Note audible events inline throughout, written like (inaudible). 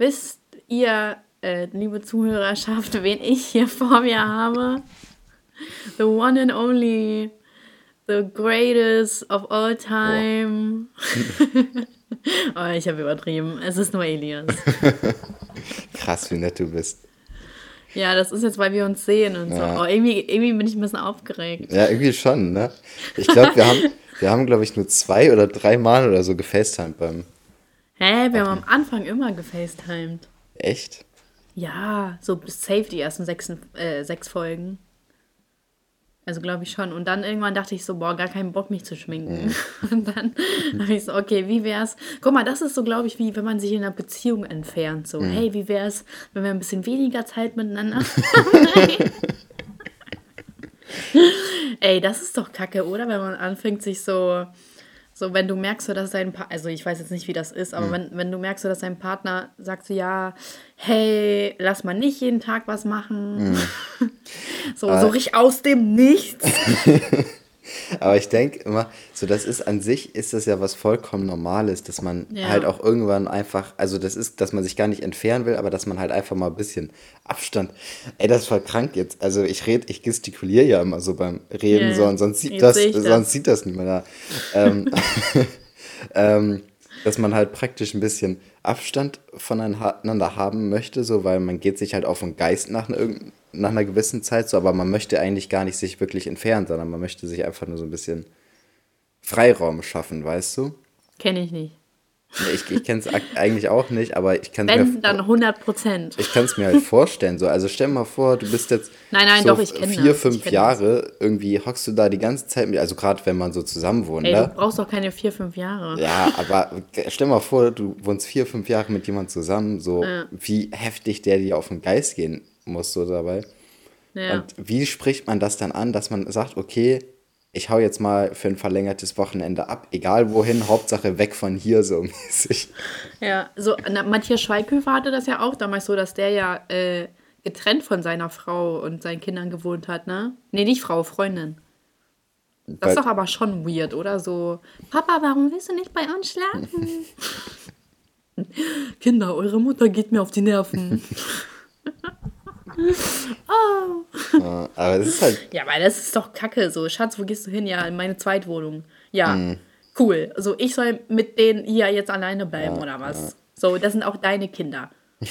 wisst ihr, äh, liebe Zuhörerschaft, wen ich hier vor mir habe? The one and only, the greatest of all time. (laughs) oh, ich habe übertrieben. Es ist nur Elias. (laughs) Krass, wie nett du bist. Ja, das ist jetzt, weil wir uns sehen und ja. so. Oh, irgendwie, irgendwie bin ich ein bisschen aufgeregt. Ja, irgendwie schon, ne? Ich glaube, wir haben, wir haben, glaube ich, nur zwei oder drei Mal oder so gefacetimed beim. Hä, wir haben am Anfang immer gefacetimed. Echt? Ja, so bis safe die ersten sechs, äh, sechs Folgen. Also glaube ich schon. Und dann irgendwann dachte ich so, boah, gar keinen Bock, mich zu schminken. Mhm. (laughs) Und dann habe ich so, okay, wie wär's? Guck mal, das ist so, glaube ich, wie wenn man sich in einer Beziehung entfernt. So, mhm. hey, wie wär's, wenn wir ein bisschen weniger Zeit miteinander haben? (laughs) (laughs) Ey, das ist doch kacke, oder? Wenn man anfängt, sich so so, wenn du merkst, dass dein Partner, also ich weiß jetzt nicht, wie das ist, aber mhm. wenn, wenn du merkst, dass dein Partner sagt so, ja, hey, lass mal nicht jeden Tag was machen. Mhm. (laughs) so, äh. so richtig aus dem Nichts. (laughs) Aber ich denke immer, so das ist an sich, ist das ja was vollkommen Normales, dass man ja. halt auch irgendwann einfach, also das ist, dass man sich gar nicht entfernen will, aber dass man halt einfach mal ein bisschen Abstand. Ey, das ist voll krank jetzt. Also ich rede, ich gestikuliere ja immer so beim Reden, yeah. so, und sonst sieht das, das, sonst sieht das niemand da. ähm, (laughs) ähm, dass man halt praktisch ein bisschen Abstand voneinander haben möchte, so weil man geht sich halt auf den Geist nach, ne, nach einer gewissen Zeit so, aber man möchte eigentlich gar nicht sich wirklich entfernen, sondern man möchte sich einfach nur so ein bisschen Freiraum schaffen, weißt du? Kenne ich nicht. Ich, ich kenne es eigentlich auch nicht, aber ich kann es mir. dann 100 Prozent. Ich kann es mir halt vorstellen. So. Also stell mal vor, du bist jetzt nein, nein, so doch, vier, das. fünf Jahre, das. irgendwie hockst du da die ganze Zeit mit, also gerade wenn man so zusammen wohnt. Ey, ne? du brauchst doch keine vier, fünf Jahre. Ja, aber stell mal vor, du wohnst vier, fünf Jahre mit jemandem zusammen, so ja. wie heftig der dir auf den Geist gehen muss so dabei. Ja. Und wie spricht man das dann an, dass man sagt, okay, ich hau jetzt mal für ein verlängertes Wochenende ab, egal wohin, Hauptsache weg von hier so (laughs) mäßig. Ja, so na, Matthias Schweighöfer hatte das ja auch damals so, dass der ja äh, getrennt von seiner Frau und seinen Kindern gewohnt hat, ne? Nee, nicht Frau, Freundin. Das Weil, ist doch aber schon weird, oder? So, Papa, warum willst du nicht bei uns schlafen? (laughs) Kinder, eure Mutter geht mir auf die Nerven. (laughs) (laughs) oh. Ja, aber das ist halt. Ja, weil das ist doch kacke. So, Schatz, wo gehst du hin? Ja, in meine Zweitwohnung. Ja, mhm. cool. So, ich soll mit denen hier jetzt alleine bleiben ja, oder was? Ja. So, das sind auch deine Kinder. (laughs)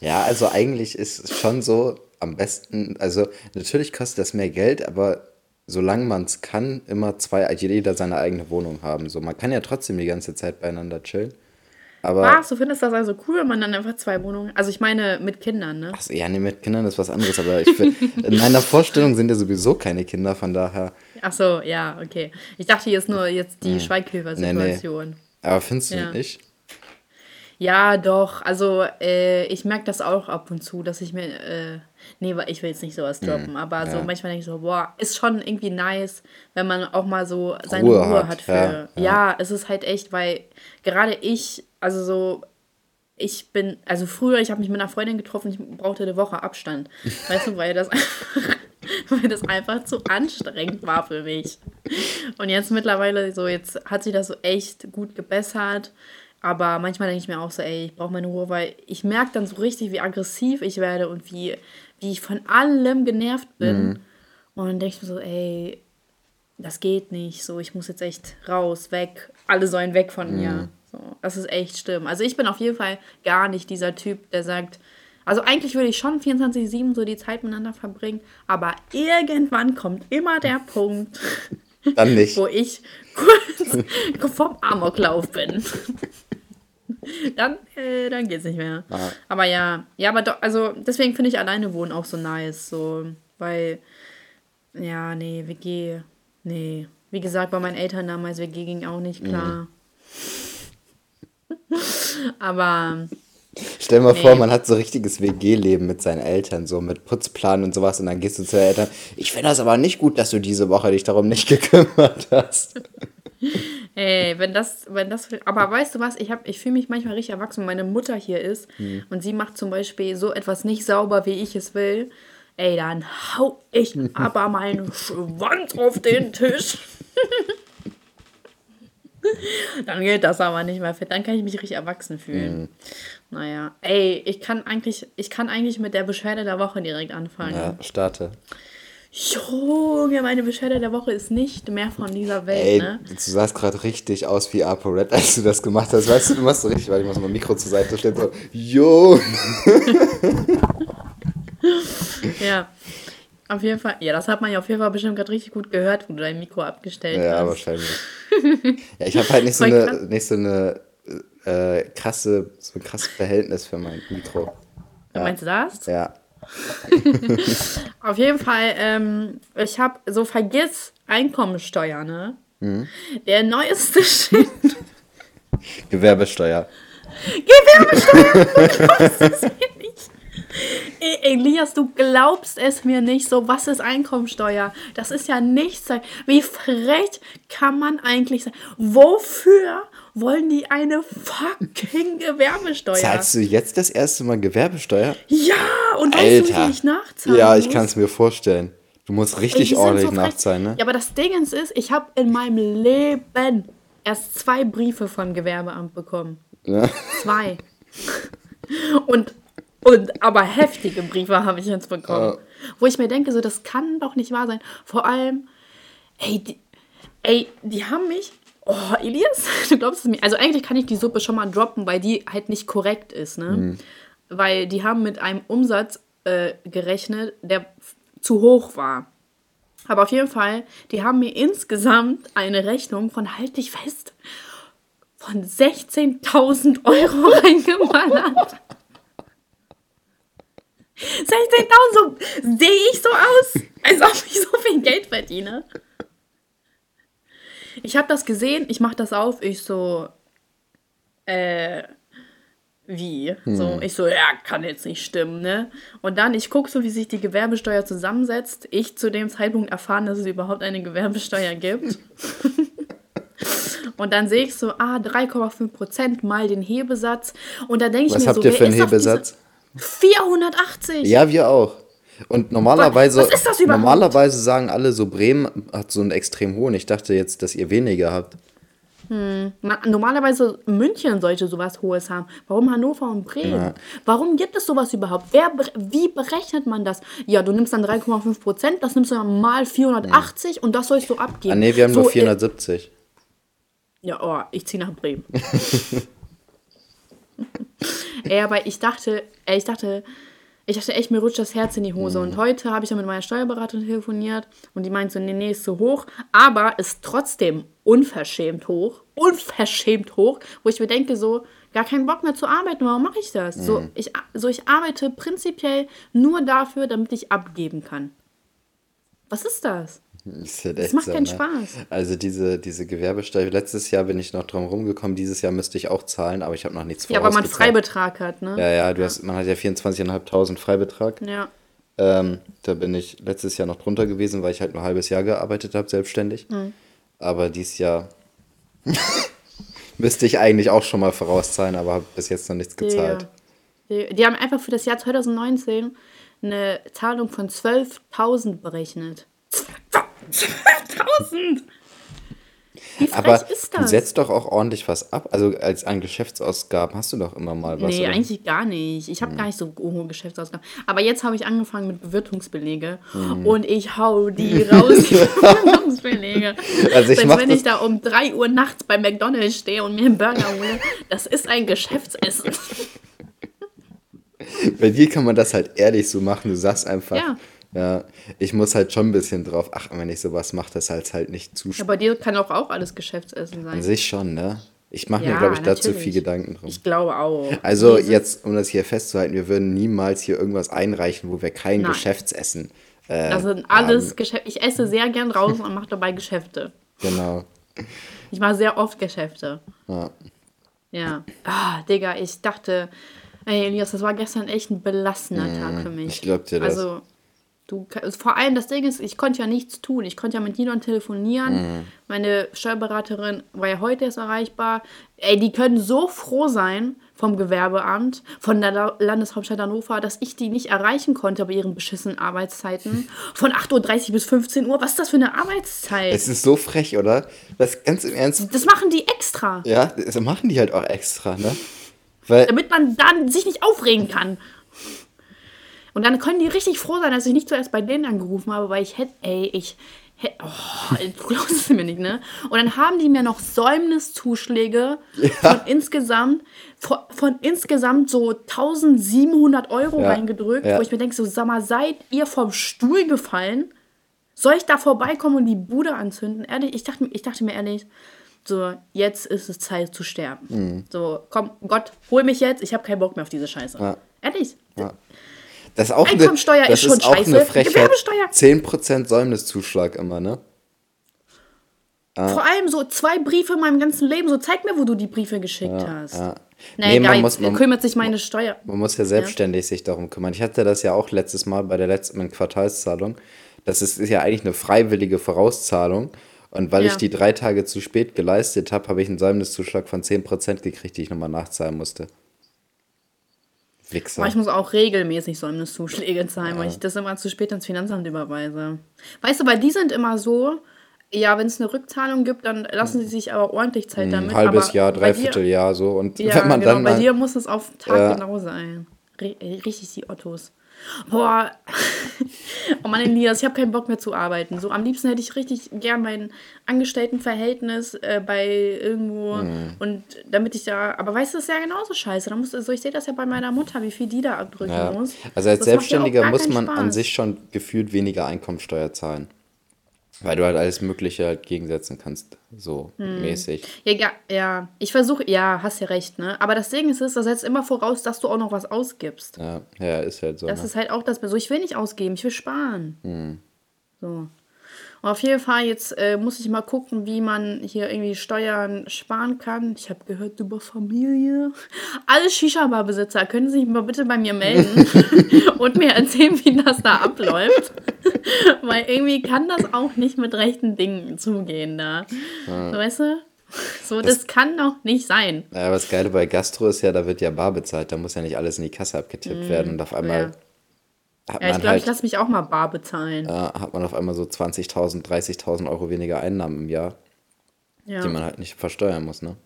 Ja, also eigentlich ist es schon so am besten. Also, natürlich kostet das mehr Geld, aber solange man es kann, immer zwei, jeder seine eigene Wohnung haben. So, man kann ja trotzdem die ganze Zeit beieinander chillen. Aber Was? Du findest das also cool, wenn man dann einfach zwei Wohnungen. Also ich meine mit Kindern, ne? Ach so, ja, nee, mit Kindern ist was anderes, aber ich find, (laughs) in meiner Vorstellung sind ja sowieso keine Kinder, von daher. Ach so, ja, okay. Ich dachte jetzt nur jetzt die hm. Schweighöfer-Situation. Nee, nee. Aber findest du ja. nicht? Ja, doch. Also äh, ich merke das auch ab und zu, dass ich mir, äh, nee, ich will jetzt nicht sowas hm, droppen, mhm, aber so manchmal denke ich so, boah, ist schon irgendwie nice, wenn man auch mal so seine Ruhe, Ruhe hat. hat, für. Ja, ja. ja, es ist halt echt, weil gerade ich also so, ich bin, also früher, ich habe mich mit einer Freundin getroffen, ich brauchte eine Woche Abstand. (laughs) Weißt du, weil das, (laughs) weil das einfach zu anstrengend war für mich. Und jetzt mittlerweile, so, jetzt hat sich das so echt gut gebessert. Aber manchmal denke ich mir auch so, ey, ich brauche meine Ruhe, weil ich merke dann so richtig, wie aggressiv ich werde und wie, wie ich von allem genervt bin. Mhm. Und dann denke ich mir so, ey, das geht nicht. So, ich muss jetzt echt raus, weg. Alle sollen weg von mhm. mir. So, das ist echt schlimm. Also ich bin auf jeden Fall gar nicht dieser Typ, der sagt, also eigentlich würde ich schon 24-7 so die Zeit miteinander verbringen, aber irgendwann kommt immer der (laughs) Punkt, Dann nicht. wo ich kurz (laughs) vom Amoklauf bin. (laughs) dann, äh, dann geht's nicht mehr. Ah. Aber ja, ja, aber doch, also deswegen finde ich alleine wohnen auch so nice, so, weil, ja, nee, WG, nee. Wie gesagt, bei meinen Eltern damals WG ging auch nicht klar. Mhm. Aber. Stell dir mal nee. vor, man hat so richtiges WG-Leben mit seinen Eltern, so mit Putzplan und sowas, und dann gehst du zu den Eltern. Ich finde das aber nicht gut, dass du diese Woche dich darum nicht (laughs) gekümmert hast. Ey, wenn das, wenn das, aber weißt du was, ich, ich fühle mich manchmal richtig erwachsen, wenn meine Mutter hier ist hm. und sie macht zum Beispiel so etwas nicht sauber, wie ich es will, ey, dann hau ich (laughs) aber meinen Schwanz auf den Tisch. (laughs) (laughs) Dann geht das aber nicht mehr fit. Dann kann ich mich richtig erwachsen fühlen. Mhm. Naja. Ey, ich kann eigentlich, ich kann eigentlich mit der Beschwerde der Woche direkt anfangen. Ja, starte. Junge, meine Beschwerde der Woche ist nicht mehr von dieser Welt, Ey, ne? Du sahst gerade richtig aus wie ApoRed, als du das gemacht hast. Weißt du, du machst so richtig, weil ich muss mein Mikro zur Seite stellen. So, jo! (laughs) ja. Auf jeden Fall, ja, das hat man ja auf jeden Fall bestimmt gerade richtig gut gehört, wo du dein Mikro abgestellt ja, hast. Ja, wahrscheinlich. (laughs) ja, ich habe halt nicht so, eine, nicht so eine äh, krasse, so ein krasses Verhältnis für mein Mikro. Ja. Meinst du das? Ja. (laughs) Auf jeden Fall, ähm, ich habe so vergiss Einkommensteuer, ne? Mhm. Der neueste (laughs) Shit. Gewerbesteuer. Gewerbesteuer! Du glaubst es mir nicht. (laughs) Elias, du glaubst es mir nicht. So, was ist Einkommensteuer? Das ist ja nichts. Wie frech kann man eigentlich sein? Wofür wollen die eine fucking Gewerbesteuer. Zahlst du jetzt das erste Mal Gewerbesteuer? Ja, und weißt Alter. du, wie ich nachzahlen Ja, ich kann es mir vorstellen. Du musst richtig ordentlich so nachzahlen, ne? Ja, aber das Ding ist, ich habe in meinem Leben erst zwei Briefe vom Gewerbeamt bekommen. Ja. Zwei. (laughs) und, und aber heftige Briefe habe ich jetzt bekommen. Uh. Wo ich mir denke, so, das kann doch nicht wahr sein. Vor allem, ey, die, ey, die haben mich Oh, Elias, (laughs) du glaubst es mir. Also eigentlich kann ich die Suppe schon mal droppen, weil die halt nicht korrekt ist, ne? Mhm. Weil die haben mit einem Umsatz äh, gerechnet, der zu hoch war. Aber auf jeden Fall, die haben mir insgesamt eine Rechnung von, halt dich fest, von 16.000 Euro (laughs) reingeballert. 16.000, so sehe ich so aus, als ob ich so viel Geld verdiene. Ich habe das gesehen, ich mache das auf, ich so, äh, wie? Hm. So, ich so, ja, kann jetzt nicht stimmen, ne? Und dann, ich gucke so, wie sich die Gewerbesteuer zusammensetzt. Ich zu dem Zeitpunkt erfahren, dass es überhaupt eine Gewerbesteuer gibt. (laughs) Und dann sehe ich so, ah, 3,5 Prozent mal den Hebesatz. Und da denke ich Was mir so, Was habt ihr für einen Hebesatz? 480. Ja, wir auch. Und normalerweise, Was ist das überhaupt? normalerweise sagen alle so, Bremen hat so einen extrem hohen. Ich dachte jetzt, dass ihr weniger habt. Hm. Normalerweise München sollte sowas Hohes haben. Warum Hannover und Bremen? Ja. Warum gibt es sowas überhaupt? Wer, wie berechnet man das? Ja, du nimmst dann 3,5 Prozent, das nimmst du dann mal 480 ja. und das sollst du abgeben. Ah, nee, wir haben so, nur 470. Äh, ja, oh, ich ziehe nach Bremen. (laughs) ey, aber ich dachte, ey, ich dachte, ich dachte echt, mir rutscht das Herz in die Hose. Mhm. Und heute habe ich dann mit meiner Steuerberaterin telefoniert und die meint so, nee, nee, ist zu hoch, aber ist trotzdem unverschämt hoch. Unverschämt hoch, wo ich mir denke, so, gar keinen Bock mehr zu arbeiten, warum mache ich das? Mhm. So, ich, so, ich arbeite prinzipiell nur dafür, damit ich abgeben kann. Was ist das? Das, halt das macht so, keinen ne? Spaß. Also diese, diese Gewerbesteuer, letztes Jahr bin ich noch drum rumgekommen, dieses Jahr müsste ich auch zahlen, aber ich habe noch nichts Ja, aber man Freibetrag hat, ne? Ja, ja, du ja. Hast, man hat ja 24.500 Freibetrag. Ja. Ähm, da bin ich letztes Jahr noch drunter gewesen, weil ich halt nur ein halbes Jahr gearbeitet habe, selbstständig. Mhm. Aber dieses Jahr (laughs) müsste ich eigentlich auch schon mal vorauszahlen, aber habe bis jetzt noch nichts gezahlt. Die, die, die haben einfach für das Jahr 2019 eine Zahlung von 12.000 berechnet. 5000! Wie frech Aber ist das? setzt doch auch ordentlich was ab. Also als an Geschäftsausgaben hast du doch immer mal was. Nee, oder? eigentlich gar nicht. Ich habe hm. gar nicht so hohe Geschäftsausgaben. Aber jetzt habe ich angefangen mit Bewirtungsbelege hm. und ich hau die raus, die (laughs) (laughs) Bewirtungsbelege. Also ich Als wenn ich da um 3 Uhr nachts bei McDonalds stehe und mir einen Burger hole. Das ist ein Geschäftsessen. (laughs) Bei dir kann man das halt ehrlich so machen. Du sagst einfach, ja. Ja, ich muss halt schon ein bisschen drauf achten, wenn ich sowas mache, dass halt halt nicht zu ja, Bei dir kann auch, auch alles Geschäftsessen sein. An sich schon, ne? Ich mache ja, mir, glaube ich, natürlich. dazu viel Gedanken drum. Ich glaube auch. Also Diese jetzt, um das hier festzuhalten, wir würden niemals hier irgendwas einreichen, wo wir kein Nein. Geschäftsessen äh, Das sind alles Geschäfte. Ich esse sehr gern draußen und mache dabei Geschäfte. Genau. Ich mache sehr oft Geschäfte. Ja. Ja. Ah, Digga, ich dachte, ey Elias, das war gestern echt ein belastender mm, Tag für mich. Ich glaube dir das. Also, Du, vor allem das Ding ist, ich konnte ja nichts tun. Ich konnte ja mit niemandem telefonieren. Mhm. Meine Steuerberaterin war ja heute erst erreichbar. Ey, die können so froh sein vom Gewerbeamt, von der Landeshauptstadt Hannover, dass ich die nicht erreichen konnte bei ihren beschissenen Arbeitszeiten. (laughs) Von 8.30 Uhr bis 15 Uhr. Was ist das für eine Arbeitszeit? Es ist so frech, oder? Das ganz im Ernst. Das machen die extra. Ja, das machen die halt auch extra, ne? Weil Damit man dann sich nicht aufregen kann. Und dann können die richtig froh sein, dass ich nicht zuerst bei denen angerufen habe, weil ich hätte, ey, ich hätte, oh, (laughs) du glaubst es mir nicht, ne? Und dann haben die mir noch Säumniszuschläge ja. von insgesamt, von, von, insgesamt so 1700 Euro ja. reingedrückt, ja. wo ich mir denke, so, sag mal, seid ihr vom Stuhl gefallen? Soll ich da vorbeikommen und die Bude anzünden? Ehrlich, ich dachte, ich dachte mir ehrlich, so, jetzt ist es Zeit zu sterben. Mhm. So, komm, Gott, hol mich jetzt, ich habe keinen Bock mehr auf diese Scheiße. Ehrlich. Das ist auch Einkommensteuer eine, ist schon ist auch scheiße. Eine Frechheit. Gewerbesteuer. 10% Säumniszuschlag immer, ne? Ah. Vor allem so zwei Briefe in meinem ganzen Leben. So, zeig mir, wo du die Briefe geschickt ja, hast. Ja. Nee, nee, man muss, man, kümmert sich meine Steuer. Man muss ja selbstständig ja. sich darum kümmern. Ich hatte das ja auch letztes Mal bei der letzten Quartalszahlung. Das ist, ist ja eigentlich eine freiwillige Vorauszahlung. Und weil ja. ich die drei Tage zu spät geleistet habe, habe ich einen Säumniszuschlag von 10% gekriegt, die ich nochmal nachzahlen musste. Wichser. Aber ich muss auch regelmäßig Säumniszuschläge zahlen, ja. weil ich das immer zu spät ins Finanzamt überweise. Weißt du, weil die sind immer so, ja, wenn es eine Rückzahlung gibt, dann lassen sie sich aber ordentlich Zeit hm, damit. Ein halbes aber Jahr, dreiviertel Jahr so. Und ja, wenn man genau, dann. Bei dir muss es auf Tag ja. genau sein. Richtig die Ottos. Boah, oh Mann, Elias, ich habe keinen Bock mehr zu arbeiten. So am liebsten hätte ich richtig gern mein Angestelltenverhältnis äh, bei irgendwo mhm. und damit ich da, aber weißt du, das ist ja genauso scheiße. Da muss, also ich sehe das ja bei meiner Mutter, wie viel die da abdrücken ja. muss. Also als das Selbstständiger ja muss man Spaß. an sich schon gefühlt weniger Einkommensteuer zahlen. Weil du halt alles Mögliche halt gegensetzen kannst, so hm. mäßig. Ja, ja, ja. ich versuche, ja, hast ja recht, ne? Aber das Ding ist, das setzt immer voraus, dass du auch noch was ausgibst. Ja, ja ist halt so. Das ne? ist halt auch das, so ich will nicht ausgeben, ich will sparen. Hm. So. Und auf jeden Fall, jetzt äh, muss ich mal gucken, wie man hier irgendwie Steuern sparen kann. Ich habe gehört über Familie. Alle Shisha-Bar-Besitzer können sich mal bitte bei mir melden (laughs) und mir erzählen, wie das da abläuft. (laughs) Weil irgendwie kann das auch nicht mit rechten Dingen zugehen da. Ja. Weißt du? So, das, das, kann doch nicht sein. Ja, aber das Geile bei Gastro ist ja, da wird ja bar bezahlt. Da muss ja nicht alles in die Kasse abgetippt mm, werden. Und auf einmal ja ja, ich glaube, halt, ich lasse mich auch mal bar bezahlen. Ja, hat man auf einmal so 20.000, 30.000 Euro weniger Einnahmen im Jahr, ja. die man halt nicht versteuern muss, ne?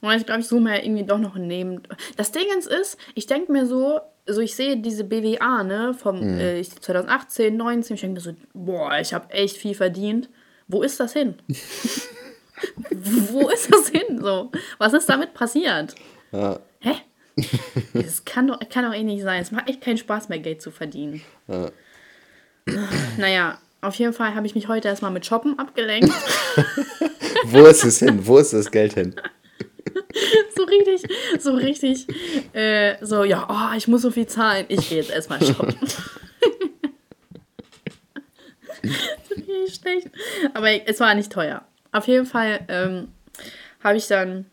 Und ich glaube, ich suche mir irgendwie doch noch ein Neben. Das Ding ist, ich denke mir so, so ich sehe diese BWA, ne, vom mhm. äh, 2018, 19, ich denke mir so, boah, ich habe echt viel verdient. Wo ist das hin? (laughs) Wo ist das hin? So, was ist damit passiert? Ja. Hä? (laughs) das kann doch, kann doch eh nicht sein. Es macht echt keinen Spaß mehr, Geld zu verdienen. Ja. (clears throat) Naja, auf jeden Fall habe ich mich heute erstmal mit Shoppen abgelenkt. (laughs) Wo ist es hin? Wo ist das Geld hin? (laughs) so richtig, so richtig, äh, so, ja, oh, ich muss so viel zahlen. Ich gehe jetzt erstmal shoppen. das ist schlecht. Aber es war nicht teuer. Auf jeden Fall ähm, habe ich dann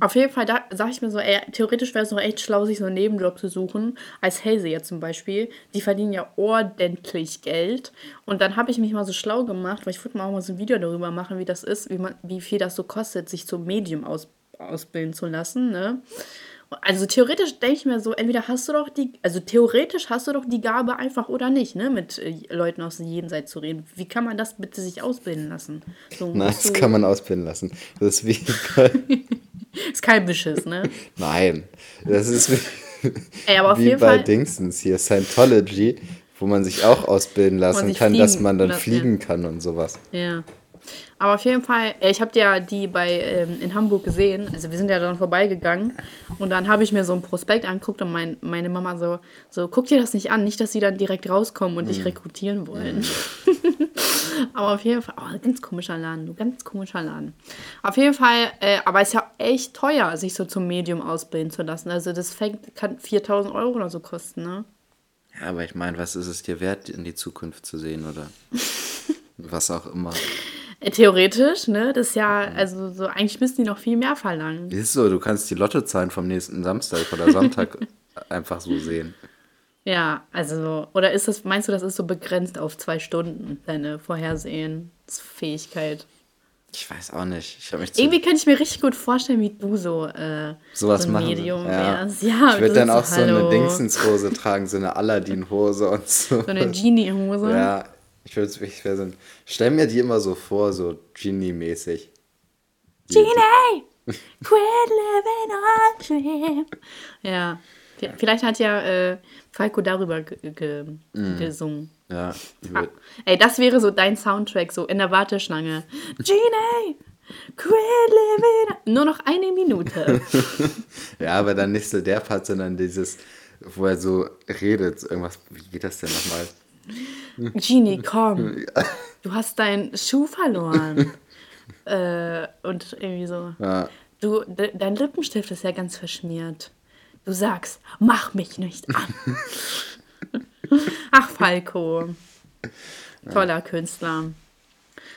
auf jeden Fall, da sage ich mir so, ey, theoretisch wäre es noch echt schlau, sich so einen Nebenjob zu suchen, als Hellseher zum Beispiel. Die verdienen ja ordentlich Geld. Und dann habe ich mich mal so schlau gemacht, weil ich würde mal auch mal so ein Video darüber machen, wie das ist, wie, man, wie viel das so kostet, sich zum Medium aus, ausbilden zu lassen. Ne? Also theoretisch denke ich mir so, entweder hast du doch die, also theoretisch hast du doch die Gabe einfach oder nicht, ne, mit äh, Leuten aus dem Jenseits zu reden. Wie kann man das bitte sich ausbilden lassen? So, Nein, das kann man ausbilden lassen. Das ist wie. (laughs) (laughs) ist kein Beschiss, ne? (laughs) Nein, das ist wie, (laughs) Ey, wie bei Fall, Dingsens hier, Scientology, wo man sich auch ausbilden lassen kann, dass man dann fliegen kann und sowas. Ja. Aber auf jeden Fall, äh, ich habe ja die bei ähm, in Hamburg gesehen. Also wir sind ja dann vorbeigegangen und dann habe ich mir so ein Prospekt angeguckt und mein, meine Mama so, so, guck dir das nicht an, nicht, dass sie dann direkt rauskommen und mhm. dich rekrutieren wollen. Mhm. (laughs) aber auf jeden Fall, oh, ganz komischer Laden, du ganz komischer Laden. Auf jeden Fall, äh, aber es ist ja echt teuer, sich so zum Medium ausbilden zu lassen. Also das fängt, kann 4000 Euro oder so kosten, ne? Ja, aber ich meine, was ist es dir wert, in die Zukunft zu sehen oder (laughs) was auch immer? Theoretisch, ne? Das ist ja, also so, eigentlich müssten die noch viel mehr verlangen. Ist so, du kannst die Lottozahlen vom nächsten Samstag oder Sonntag (laughs) einfach so sehen. Ja, also, oder ist das, meinst du, das ist so begrenzt auf zwei Stunden, deine Vorhersehensfähigkeit? Ich weiß auch nicht. Ich mich Irgendwie kann ich mir richtig gut vorstellen, wie du so, äh, Sowas so ein machen. Medium ja. wärst. Ja, ich würde dann auch so, eine Dingsenshose tragen, so eine Aladdin-Hose und so. So eine Genie-Hose? Ja, ich würde ich wär so ein, stell mir die immer so vor, so Genie-mäßig. Genie! (laughs) Quit living on dream. Ja, vielleicht hat ja äh, Falco darüber ge mm. gesungen. Ja. Ah, ey, das wäre so dein Soundtrack, so in der Warteschlange. (laughs) Genie! Quit living! Nur noch eine Minute. (laughs) ja, aber dann nicht so der Part, sondern dieses, wo er so redet. Irgendwas, wie geht das denn nochmal? Genie, komm. Du hast deinen Schuh verloren. (laughs) äh, und irgendwie so. Ja. Du, de dein Lippenstift ist ja ganz verschmiert. Du sagst, mach mich nicht an. (laughs) Ach, Falco. Toller ja. Künstler.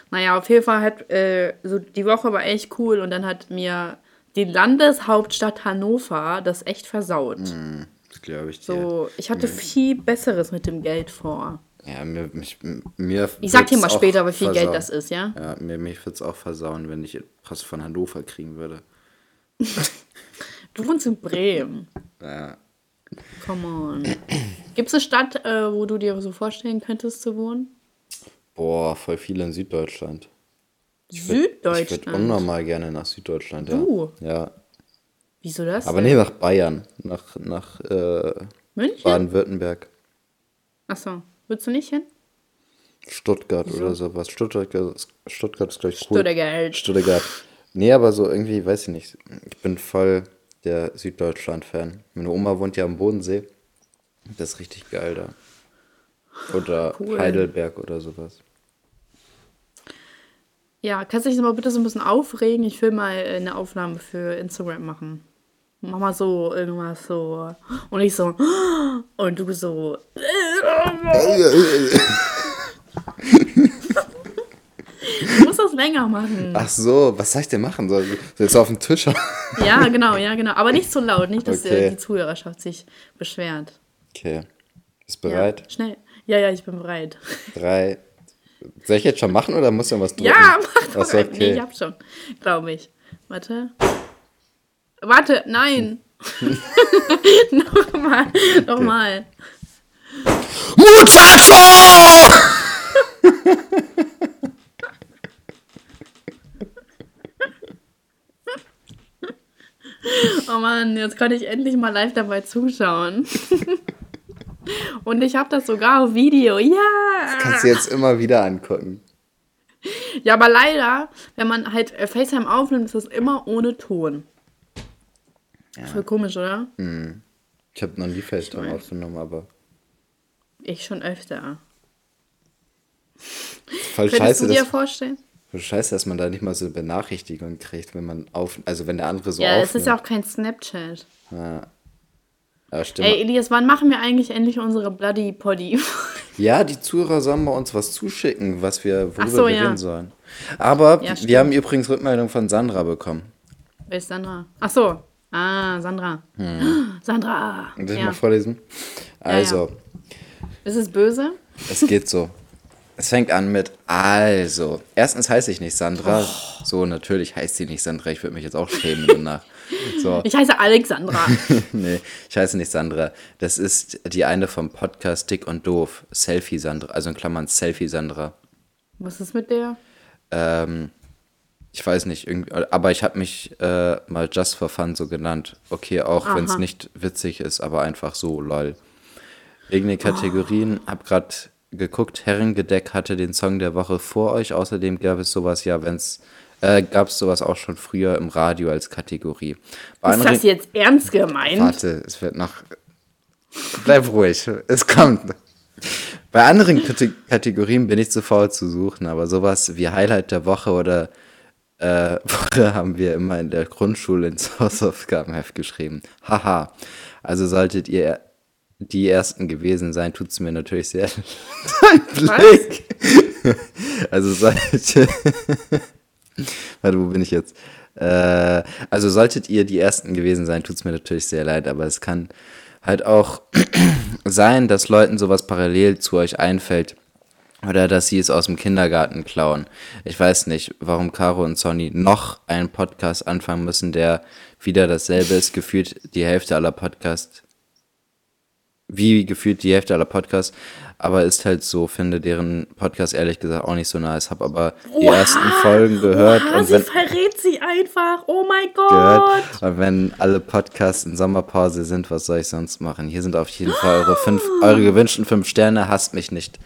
Naja, auf jeden Fall hat äh, so die Woche war echt cool und dann hat mir die Landeshauptstadt Hannover das echt versaut. Das glaube ich dir. So, ich hatte viel Besseres mit dem Geld vor. Ja, mir, mich, mir Ich sag dir mal später, wie viel versauen. Geld das ist, ja? Ja, mir, mich würde es auch versauen, wenn ich Post von Hannover kriegen würde. (laughs) du wohnst in Bremen. Ja. Come on. Gibt es eine Stadt, äh, wo du dir so vorstellen könntest zu wohnen? Boah, voll viele in Süddeutschland. Ich Süddeutschland? ich würde unnormal gerne nach Süddeutschland, ja. Du? Ja. Wieso das? Aber nee, nach Bayern. Nach, nach äh, München? Baden-Württemberg. Achso, würdest du nicht hin? Stuttgart Wieso? oder sowas. Stuttgart, Stuttgart ist gleich cool. Stuttgart. Stuttgart. Nee, aber so irgendwie, weiß ich nicht. Ich bin voll der Süddeutschland-Fan. Meine Oma wohnt ja am Bodensee. Das ist richtig geil da. Oder cool. Heidelberg oder sowas. Ja, kannst du dich mal bitte so ein bisschen aufregen? Ich will mal eine Aufnahme für Instagram machen. Mach mal so irgendwas so. Und ich so. (gasps) Und du so. (laughs) Du musst das länger machen. Ach so, was soll ich denn machen? Soll ich jetzt auf den Tisch? ja, genau, ja, genau. Aber nicht so laut, nicht, dass okay. die Zuhörerschaft sich beschwert. Okay. Bist du bereit? Ja, schnell. Ja, ja, ich bin bereit. Drei. Soll ich jetzt schon machen oder muss ich was drücken? Ja, mach doch. Okay. Nee, ich hab schon, glaube ich. Warte. Warte, nein. (laughs) nochmal, nochmal. Muchacho! (laughs) Oh Mann, jetzt kann ich endlich mal live dabei zuschauen. (laughs) Und ich habe das sogar auf Video. Ja! Das kannst du jetzt immer wieder angucken. Ja, aber leider, wenn man halt äh, FaceTime aufnimmt, ist das immer ohne Ton. Ja. Voll komisch, oder? Mhm. Ich habe noch nie FaceTime aufgenommen, aber. Ich schon öfter. Voll Könntest scheiße. du dir das, vorstellen? Scheiße, dass man da nicht mal so eine Benachrichtigung kriegt, wenn man auf, also wenn der andere so Ja, es ist ja auch kein Snapchat. Ja. ja stimmt. Ey, Elias, wann machen wir eigentlich endlich unsere Bloody Poddy? (laughs) ja, die Zuhörer sollen bei uns was zuschicken, was wir, worüber so, wir ja. reden sollen. Aber ja, wir haben übrigens Rückmeldung von Sandra bekommen. Wer ist Sandra? Ach so. Ah, Sandra. Hm. (gasps) Sandra. Soll ich ja. mal vorlesen? Also. Ist es böse? Es geht so. Es fängt an mit also. Erstens heiße ich nicht Sandra. Oh. So, natürlich heißt sie nicht Sandra. Ich würde mich jetzt auch schämen danach. So. Ich heiße Alexandra. (laughs) nee, ich heiße nicht Sandra. Das ist die eine vom Podcast Dick und Doof. Selfie Sandra. Also in Klammern Selfie Sandra. Was ist mit der? Ähm, ich weiß nicht, aber ich habe mich äh, mal Just for Fun so genannt. Okay, auch wenn es nicht witzig ist, aber einfach so, lol. Wegen den Kategorien, oh. habe gerade geguckt, Herrengedeck hatte den Song der Woche vor euch. Außerdem gab es sowas ja, wenn es äh, gab es sowas auch schon früher im Radio als Kategorie. Bei ist das jetzt ernst gemeint? Warte, es wird noch. Bleib ruhig, es kommt. Bei anderen Kategorien bin ich zu faul zu suchen, aber sowas wie Highlight der Woche oder äh, (laughs) Woche haben wir immer in der Grundschule ins Hausaufgabenheft geschrieben. Haha. Also solltet ihr die ersten gewesen sein, tut es mir natürlich sehr (laughs) leid. Blick. (laughs) also sollte. Warte, wo bin ich jetzt? Äh, also solltet ihr die ersten gewesen sein, tut es mir natürlich sehr leid, aber es kann halt auch (clears throat) sein, dass Leuten sowas parallel zu euch einfällt. Oder dass sie es aus dem Kindergarten klauen. Ich weiß nicht, warum Caro und Sonny noch einen Podcast anfangen müssen, der wieder dasselbe ist. Gefühlt die Hälfte aller Podcasts. Wie gefühlt die Hälfte aller Podcasts aber ist halt so, finde deren Podcast ehrlich gesagt auch nicht so nice. Hab aber die Oha, ersten Folgen gehört. Oha, und wenn, sie verrät sie einfach. Oh mein Gott. Gehört. Und wenn alle Podcasts in Sommerpause sind, was soll ich sonst machen? Hier sind auf jeden Fall eure, fünf, eure gewünschten fünf Sterne. Hasst mich nicht.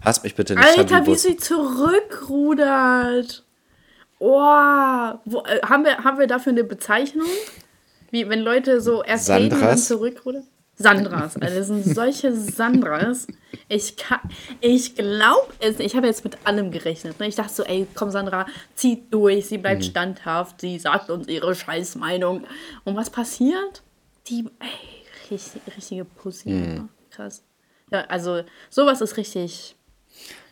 Hasst mich bitte nicht. Alter, wie sie zurückrudert. Oh, wo, äh, haben, wir, haben wir dafür eine Bezeichnung? Wie wenn Leute so erst Sandras? und dann zurückrudern? Sandras. Also das sind solche Sandras. Ich, ich glaube es. Ich habe jetzt mit allem gerechnet. Ne? Ich dachte so, ey, komm Sandra, zieht durch. Sie bleibt mhm. standhaft. Sie sagt uns ihre Scheißmeinung. Und was passiert? Die, ey, richtig, richtige Pussy. Mhm. Krass. Ja, also sowas ist richtig.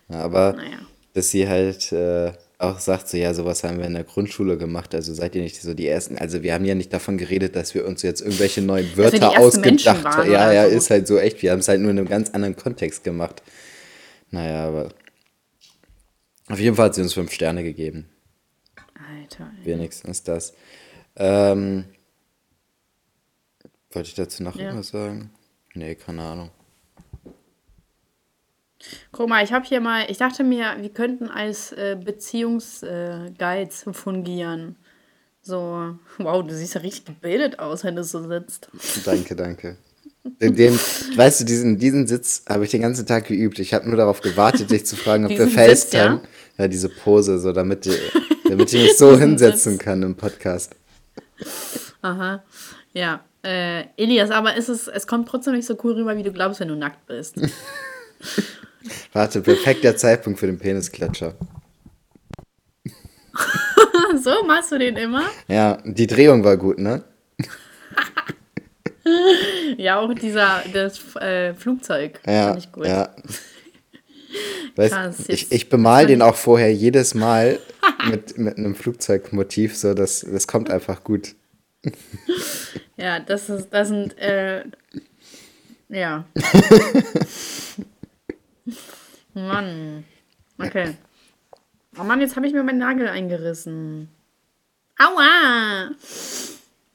Aber naja. dass sie halt äh, auch sagt, so ja, sowas haben wir in der Grundschule gemacht, also seid ihr nicht so die Ersten. Also wir haben ja nicht davon geredet, dass wir uns jetzt irgendwelche neuen Wörter ausgedacht haben. Ja, ja, so. ist halt so echt. Wir haben es halt nur in einem ganz anderen Kontext gemacht. Naja, aber auf jeden Fall hat sie uns fünf Sterne gegeben. Alter. Ey. Wenigstens das. Ähm, wollte ich dazu noch ja. irgendwas sagen? Nee, keine Ahnung. Guck mal, ich habe hier mal, ich dachte mir, wir könnten als äh, Beziehungsguides äh, fungieren. So, wow, du siehst ja richtig gebildet aus, wenn du so sitzt. Danke, danke. Den, den, weißt du, diesen, diesen Sitz habe ich den ganzen Tag geübt. Ich habe nur darauf gewartet, dich zu fragen, ob wir FaceTime. Ja? ja? diese Pose, so damit, damit ich mich so hinsetzen Sitz. kann im Podcast. Aha. Ja. Äh, Elias, aber ist es, es kommt trotzdem nicht so cool rüber, wie du glaubst, wenn du nackt bist. (laughs) Warte, perfekter Zeitpunkt für den Penisklatscher. (laughs) so machst du den immer? Ja, die Drehung war gut, ne? (laughs) ja, auch dieser das äh, Flugzeug. Ja, fand ich gut. Ja. (laughs) Weißt, Krass, ich, ich bemal den auch vorher jedes Mal mit, mit einem Flugzeugmotiv, so das, das kommt einfach gut. ja, das ist, das sind, äh, ja. Mann. Okay. Oh Mann, jetzt habe ich mir meinen Nagel eingerissen. Aua!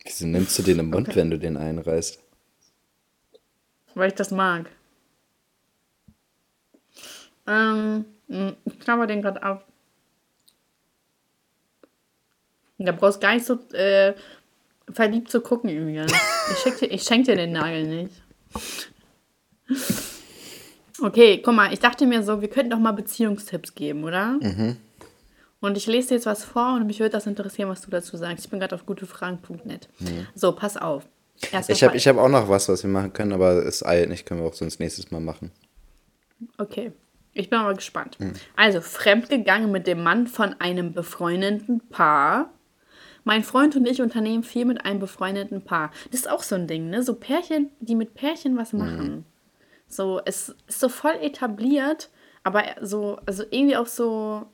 Wieso nimmst du den im Mund, okay. wenn du den einreißt? Weil ich das mag. Ähm, hm, ich knabber den gerade ab. Da brauchst gar nicht so äh, verliebt zu gucken, Julian. Ich schenke dir, schenk dir den Nagel nicht. Okay, guck mal, ich dachte mir so, wir könnten doch mal Beziehungstipps geben, oder? Mhm. Und ich lese dir jetzt was vor und mich würde das interessieren, was du dazu sagst. Ich bin gerade auf gutefragen.net. Mhm. So, pass auf. Erster ich habe hab auch noch was, was wir machen können, aber es eilt nicht, können wir auch sonst nächstes Mal machen. Okay, ich bin aber gespannt. Mhm. Also, fremdgegangen mit dem Mann von einem befreundeten Paar. Mein Freund und ich unternehmen viel mit einem befreundeten Paar. Das ist auch so ein Ding, ne? So Pärchen, die mit Pärchen was machen. Mhm. So, es ist so voll etabliert, aber so, also irgendwie auch so,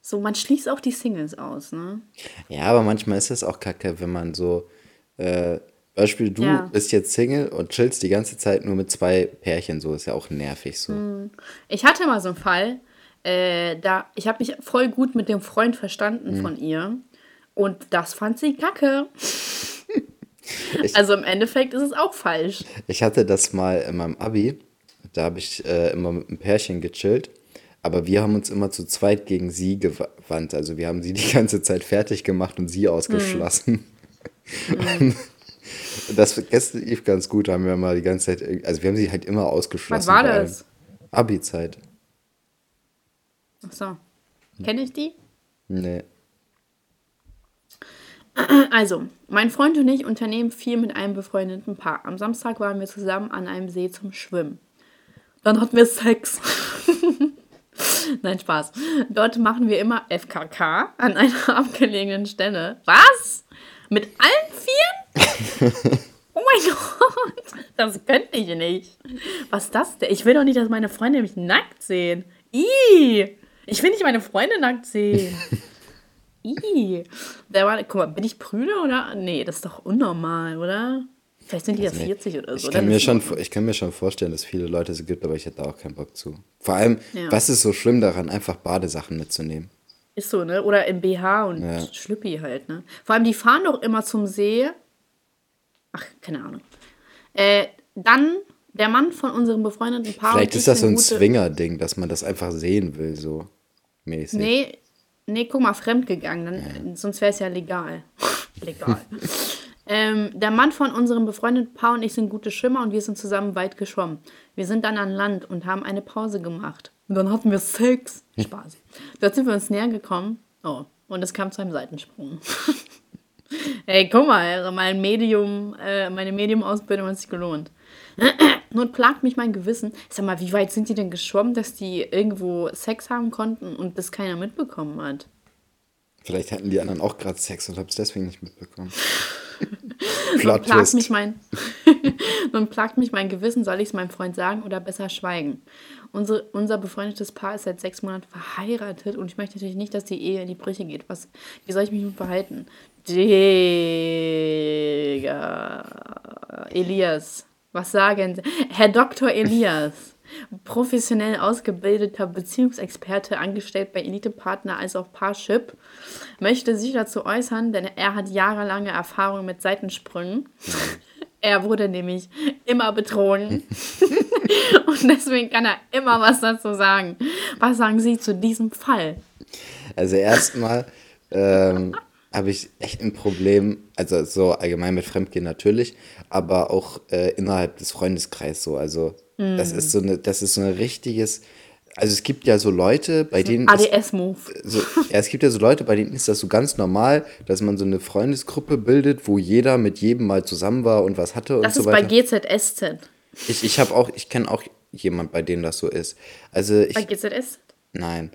so, man schließt auch die Singles aus, ne? Ja, aber manchmal ist es auch kacke, wenn man so, äh, Beispiel, du ja. bist jetzt Single und chillst die ganze Zeit nur mit zwei Pärchen, so ist ja auch nervig so. Hm. Ich hatte mal so einen Fall, äh, da, ich habe mich voll gut mit dem Freund verstanden hm. von ihr und das fand sie kacke. Ich, also im Endeffekt ist es auch falsch. Ich hatte das mal in meinem Abi. Da habe ich äh, immer mit einem Pärchen gechillt. Aber wir haben uns immer zu zweit gegen sie gewandt. Also wir haben sie die ganze Zeit fertig gemacht und sie ausgeschlossen. (laughs) Mhm. das lief ganz gut, haben wir mal die ganze Zeit, also wir haben sie halt immer ausgeschlossen. Was war das? Abi-Zeit. Ach so. Kenne ich die? Nee. Also, mein Freund und ich unternehmen viel mit einem befreundeten Paar. Am Samstag waren wir zusammen an einem See zum Schwimmen. Dann hatten wir Sex. (laughs) Nein, Spaß. Dort machen wir immer FKK an einer abgelegenen Stelle. Was? Mit allen vier? (laughs) oh mein Gott, das könnte ich nicht. Was ist das denn? Ich will doch nicht, dass meine Freunde mich nackt sehen. Ih, ich will nicht meine Freunde nackt sehen. (laughs) Ih. Der war, guck mal, bin ich prüde oder? Nee, das ist doch unnormal, oder? Vielleicht sind die ja 40 oder so. Ich kann, mir schon, ich kann mir schon vorstellen, dass es viele Leute so gibt, aber ich hätte da auch keinen Bock zu. Vor allem, ja. was ist so schlimm daran, einfach Badesachen mitzunehmen? Ist so, ne? Oder im BH und ja. Schlüppi halt, ne? Vor allem, die fahren doch immer zum See. Ach, keine Ahnung. Äh, dann der Mann von unserem befreundeten Paar. Vielleicht ist das so ein Zwinger-Ding, dass man das einfach sehen will, so mäßig. Nee, nee, guck mal, fremdgegangen, dann, ja. sonst wäre es ja legal. (laughs) legal. ähm, der Mann von unserem befreundeten Paar und ich sind gute Schwimmer und wir sind zusammen weit geschwommen. Wir sind dann an Land und haben eine Pause gemacht. Und dann hatten wir Sex. Spaß. Dort sind wir uns näher gekommen. Oh, und es kam zu einem Seitensprung. (laughs) Ey, guck mal, mein Medium, äh, meine Medium-Ausbildung hat sich gelohnt. (clears throat) Nun plagt mich mein Gewissen. Sag mal, wie weit sind die denn geschwommen, dass die irgendwo Sex haben konnten und das keiner mitbekommen hat? Vielleicht hatten die anderen auch gerade Sex und haben es deswegen nicht mitbekommen. (laughs) Nun, plagt mich mein, (laughs) nun plagt mich mein Gewissen, soll ich es meinem Freund sagen oder besser schweigen? Unsere, unser befreundetes Paar ist seit sechs Monaten verheiratet und ich möchte natürlich nicht, dass die Ehe in die Brüche geht. Was, wie soll ich mich nun verhalten? Digga. Elias. Was sagen Sie? Herr Dr. Elias, professionell ausgebildeter Beziehungsexperte, angestellt bei Elite-Partner als auch Parship, möchte sich dazu äußern, denn er hat jahrelange Erfahrung mit Seitensprüngen. Er wurde nämlich immer betrogen. (laughs) Und deswegen kann er immer was dazu sagen. Was sagen Sie zu diesem Fall? Also erstmal ähm, habe ich echt ein Problem, also so allgemein mit Fremdgehen natürlich, aber auch äh, innerhalb des Freundeskreises so. Also mm. das ist so eine, das ist so ein richtiges, also es gibt ja so Leute, bei denen. ADS-Move. So, ja, es gibt ja so Leute, bei denen ist das so ganz normal, dass man so eine Freundesgruppe bildet, wo jeder mit jedem mal zusammen war und was hatte das und so weiter. Das ist bei GZSZ. Ich, ich habe auch, ich kenne auch jemand, bei dem das so ist. Also ich, bei GZSZ? Nein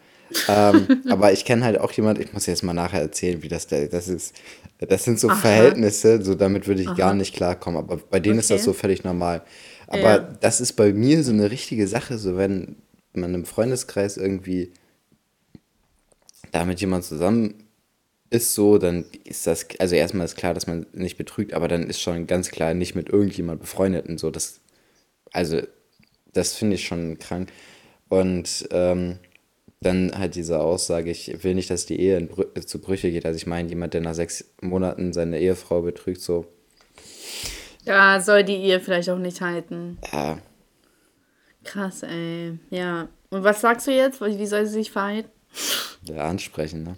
ähm, (laughs) aber ich kenne halt auch jemand, ich muss jetzt mal nachher erzählen, wie das da, das ist. Das sind so Aha. Verhältnisse, so damit würde ich Aha. gar nicht klarkommen. Aber bei denen okay. ist das so völlig normal. Aber ja. das ist bei mir so eine richtige Sache, so wenn man im Freundeskreis irgendwie da mit jemand zusammen ist so, dann ist das, also erstmal ist klar, dass man nicht betrügt, aber dann ist schon ganz klar nicht mit irgendjemand befreundet und so. Das, also, das finde ich schon krank. Und ähm, dann halt diese Aussage, ich will nicht, dass die Ehe Brü zu Brüche geht. Also ich meine, jemand, der nach sechs Monaten seine Ehefrau betrügt, so. Ja, soll die Ehe vielleicht auch nicht halten. Ja. Krass, ey. Ja. Und was sagst du jetzt? Wie soll sie sich verhalten? Ja, ansprechen, ne?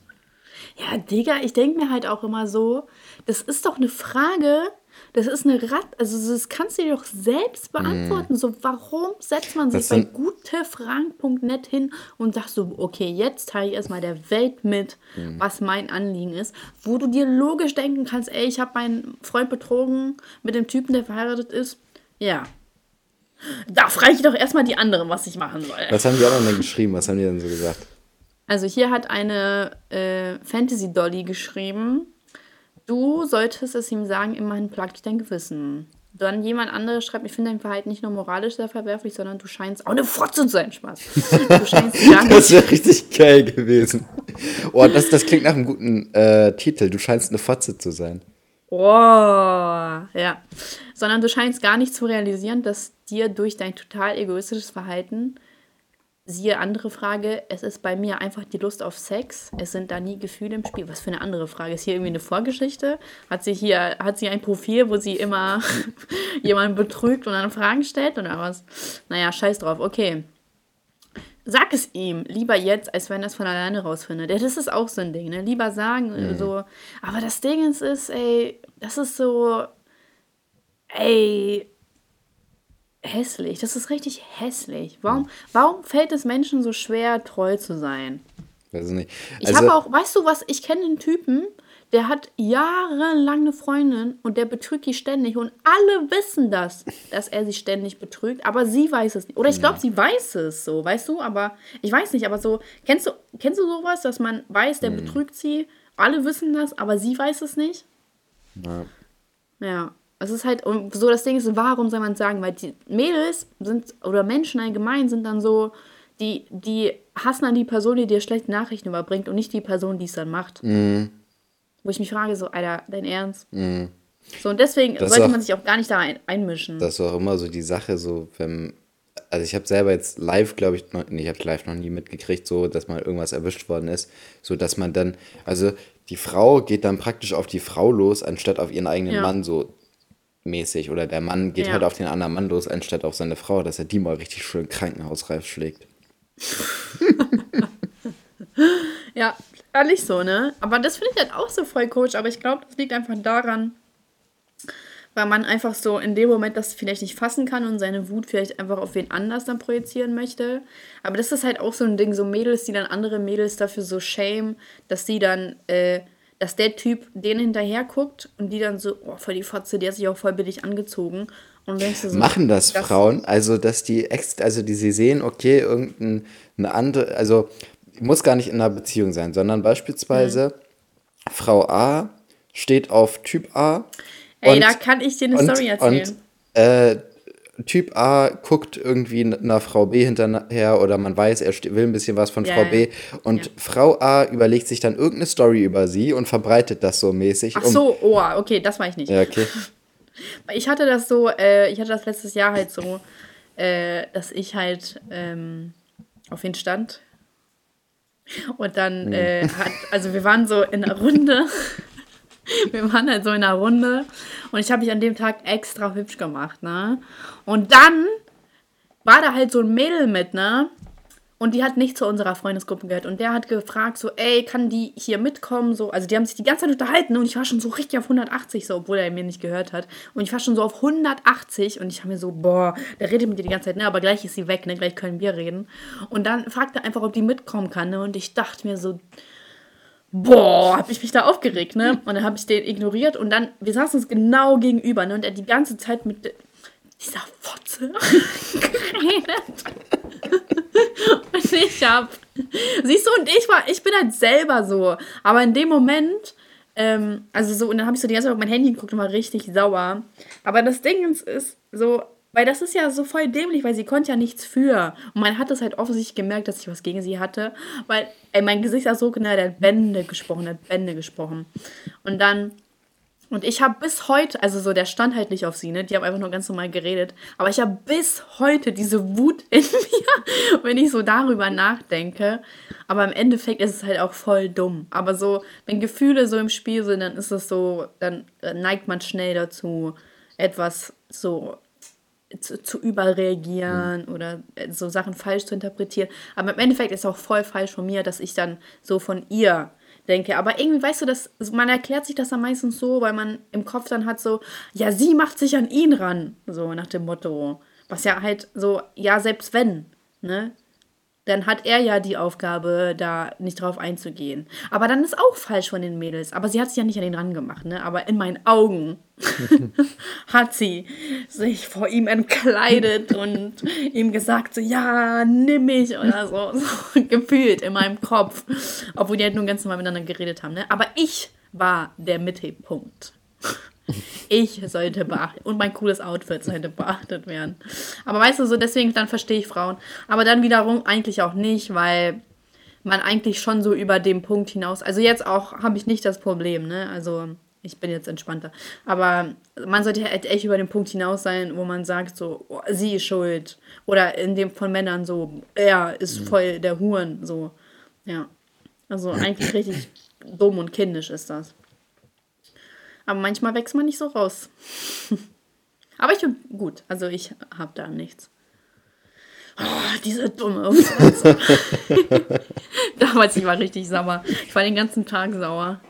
Ja, Digga, ich denke mir halt auch immer so, das ist doch eine Frage, das ist eine Rat, also das kannst du dir doch selbst beantworten. Mm. So, warum setzt man sich bei gutefragen.net hin und sagt so, okay, jetzt teile ich erstmal der Welt mit, mm. was mein Anliegen ist, wo du dir logisch denken kannst, ey, ich habe meinen Freund betrogen mit dem Typen, der verheiratet ist. Ja. Da frage ich doch erstmal die anderen, was ich machen soll. Was haben die anderen denn geschrieben? Was haben die denn so gesagt? Also hier hat eine äh, Fantasy-Dolly geschrieben, Du solltest es ihm sagen, immerhin plagt dich dein Gewissen. Dann jemand anderes schreibt, ich finde dein Verhalten nicht nur moralisch sehr verwerflich, sondern du scheinst auch eine Fotze zu sein, Spaß. Du scheinst (laughs) das wäre richtig geil gewesen. Oh, das, das klingt nach einem guten äh, Titel. Du scheinst eine Fotze zu sein. Oh, ja. Sondern du scheinst gar nicht zu realisieren, dass dir durch dein total egoistisches Verhalten Siehe andere Frage, es ist bei mir einfach die Lust auf Sex. Es sind da nie Gefühle im Spiel. Was für eine andere Frage? Ist hier irgendwie eine Vorgeschichte? Hat sie hier, hat sie ein Profil, wo sie immer (laughs) jemanden betrügt und dann Fragen stellt oder was? Naja, scheiß drauf, okay. Sag es ihm, lieber jetzt, als wenn er es von alleine rausfindet. Ja, das ist auch so ein Ding, ne? Lieber sagen, mhm. so. Aber das Ding ist, ist, ey, das ist so, ey, hässlich. Das ist richtig hässlich. Warum, warum fällt es Menschen so schwer, treu zu sein? Weiß nicht. Also, ich habe auch, weißt du was, ich kenne einen Typen, der hat jahrelang eine Freundin und der betrügt die ständig und alle wissen das, dass er sie ständig betrügt, aber sie weiß es nicht. Oder ich glaube, sie weiß es so, weißt du, aber ich weiß nicht, aber so, kennst du, kennst du sowas, dass man weiß, der mhm. betrügt sie, alle wissen das, aber sie weiß es nicht? Ja. Ja. Es ist halt, und so das Ding ist, warum soll man sagen? Weil die Mädels sind, oder Menschen allgemein sind dann so, die, die hassen dann die Person, die dir schlechte Nachrichten überbringt und nicht die Person, die es dann macht. Mhm. Wo ich mich frage, so, Alter, dein Ernst? Mhm. So, und deswegen das sollte auch, man sich auch gar nicht da ein, einmischen. Das ist auch immer so die Sache, so, wenn, also ich habe selber jetzt live, glaube ich, noch, nee, ich habe live noch nie mitgekriegt, so, dass mal irgendwas erwischt worden ist, so dass man dann, also die Frau geht dann praktisch auf die Frau los, anstatt auf ihren eigenen ja. Mann, so mäßig. Oder der Mann geht ja. halt auf den anderen Mann los, anstatt auf seine Frau, dass er die mal richtig schön krankenhausreif schlägt. (laughs) ja, ehrlich so, ne? Aber das finde ich halt auch so voll Coach. Aber ich glaube, das liegt einfach daran, weil man einfach so in dem Moment das vielleicht nicht fassen kann und seine Wut vielleicht einfach auf wen anders dann projizieren möchte. Aber das ist halt auch so ein Ding, so Mädels, die dann andere Mädels dafür so shame, dass die dann, äh, dass der Typ denen hinterher guckt und die dann so, oh, voll die Fotze, der hat sich auch voll billig angezogen. Und denkst du so, Machen das, das Frauen? Also, dass die ex, also die sie sehen, okay, irgendeine andere, also muss gar nicht in einer Beziehung sein, sondern beispielsweise mhm. Frau A steht auf Typ A. Ey, und, da kann ich dir eine und, Story erzählen. Und, äh, Typ A guckt irgendwie nach Frau B hinterher oder man weiß, er will ein bisschen was von ja, Frau B. Und ja. Frau A überlegt sich dann irgendeine Story über sie und verbreitet das so mäßig. Ach so, um oh, okay, das war ich nicht. Okay. (laughs) Ich hatte das so, äh, ich hatte das letztes Jahr halt so, äh, dass ich halt ähm, auf ihn stand. Und dann äh, hat, also wir waren so in einer Runde. (laughs) (laughs) wir waren halt so in einer Runde und ich habe mich an dem Tag extra hübsch gemacht, ne? Und dann war da halt so ein Mädel mit, ne? Und die hat nicht zu unserer Freundesgruppe gehört. Und der hat gefragt, so, ey, kann die hier mitkommen? So, also die haben sich die ganze Zeit unterhalten und ich war schon so richtig auf 180, so, obwohl er mir nicht gehört hat. Und ich war schon so auf 180 und ich habe mir so, boah, der redet mit dir die ganze Zeit, ne, aber gleich ist sie weg, ne, gleich können wir reden. Und dann fragt er einfach, ob die mitkommen kann, ne? Und ich dachte mir so, boah, hab ich mich da aufgeregt, ne? Und dann habe ich den ignoriert und dann, wir saßen uns genau gegenüber, ne? Und er die ganze Zeit mit dieser Fotze geredet. (laughs) und ich hab. Siehst du, und ich war, ich bin halt selber so. Aber in dem Moment, ähm, also so, und dann habe ich so die ganze Zeit auf mein Handy geguckt und war richtig sauer. Aber das Ding ist, ist so, weil das ist ja so voll dämlich, weil sie konnte ja nichts für. Und man hat es halt offensichtlich gemerkt, dass ich was gegen sie hatte. Weil, ey, mein Gesichtsausdruck, ne, der hat Bände gesprochen, der hat Bände gesprochen. Und dann und ich habe bis heute, also so, der stand halt nicht auf sie, ne? Die haben einfach nur ganz normal geredet. Aber ich habe bis heute diese Wut in (laughs) mir, wenn ich so darüber nachdenke. Aber im Endeffekt ist es halt auch voll dumm. Aber so, wenn Gefühle so im Spiel sind, dann ist es so, dann neigt man schnell dazu, etwas so zu, zu überreagieren mhm. oder so Sachen falsch zu interpretieren. Aber im Endeffekt ist es auch voll falsch von mir, dass ich dann so von ihr denke. Aber irgendwie, weißt du, das, man erklärt sich das dann meistens so, weil man im Kopf dann hat so, ja, sie macht sich an ihn ran. So nach dem Motto. Was ja halt so, ja, selbst wenn, ne? Dann hat er ja die Aufgabe, da nicht drauf einzugehen. Aber dann ist auch falsch von den Mädels. Aber sie hat sich ja nicht an den ran gemacht, ne? Aber in meinen Augen (laughs) hat sie sich vor ihm entkleidet (laughs) und ihm gesagt, so, ja, nimm mich oder so. (laughs) so gefühlt in meinem Kopf. Obwohl die halt nur ganz normal miteinander geredet haben, ne? Aber ich war der Mittelpunkt. Ich sollte beachtet und mein cooles Outfit sollte beachtet werden. Aber weißt du, so deswegen, dann verstehe ich Frauen. Aber dann wiederum eigentlich auch nicht, weil man eigentlich schon so über den Punkt hinaus, also jetzt auch habe ich nicht das Problem, ne? Also ich bin jetzt entspannter. Aber man sollte halt echt über den Punkt hinaus sein, wo man sagt, so, oh, sie ist schuld. Oder in dem von Männern so, er ist mhm. voll der Huren, so. Ja. Also eigentlich richtig dumm und kindisch ist das. Aber manchmal wächst man nicht so raus. (laughs) Aber ich bin gut. Also ich habe da nichts. Oh, diese dumme (laughs) Damals, ich war richtig sauer. Ich war den ganzen Tag sauer.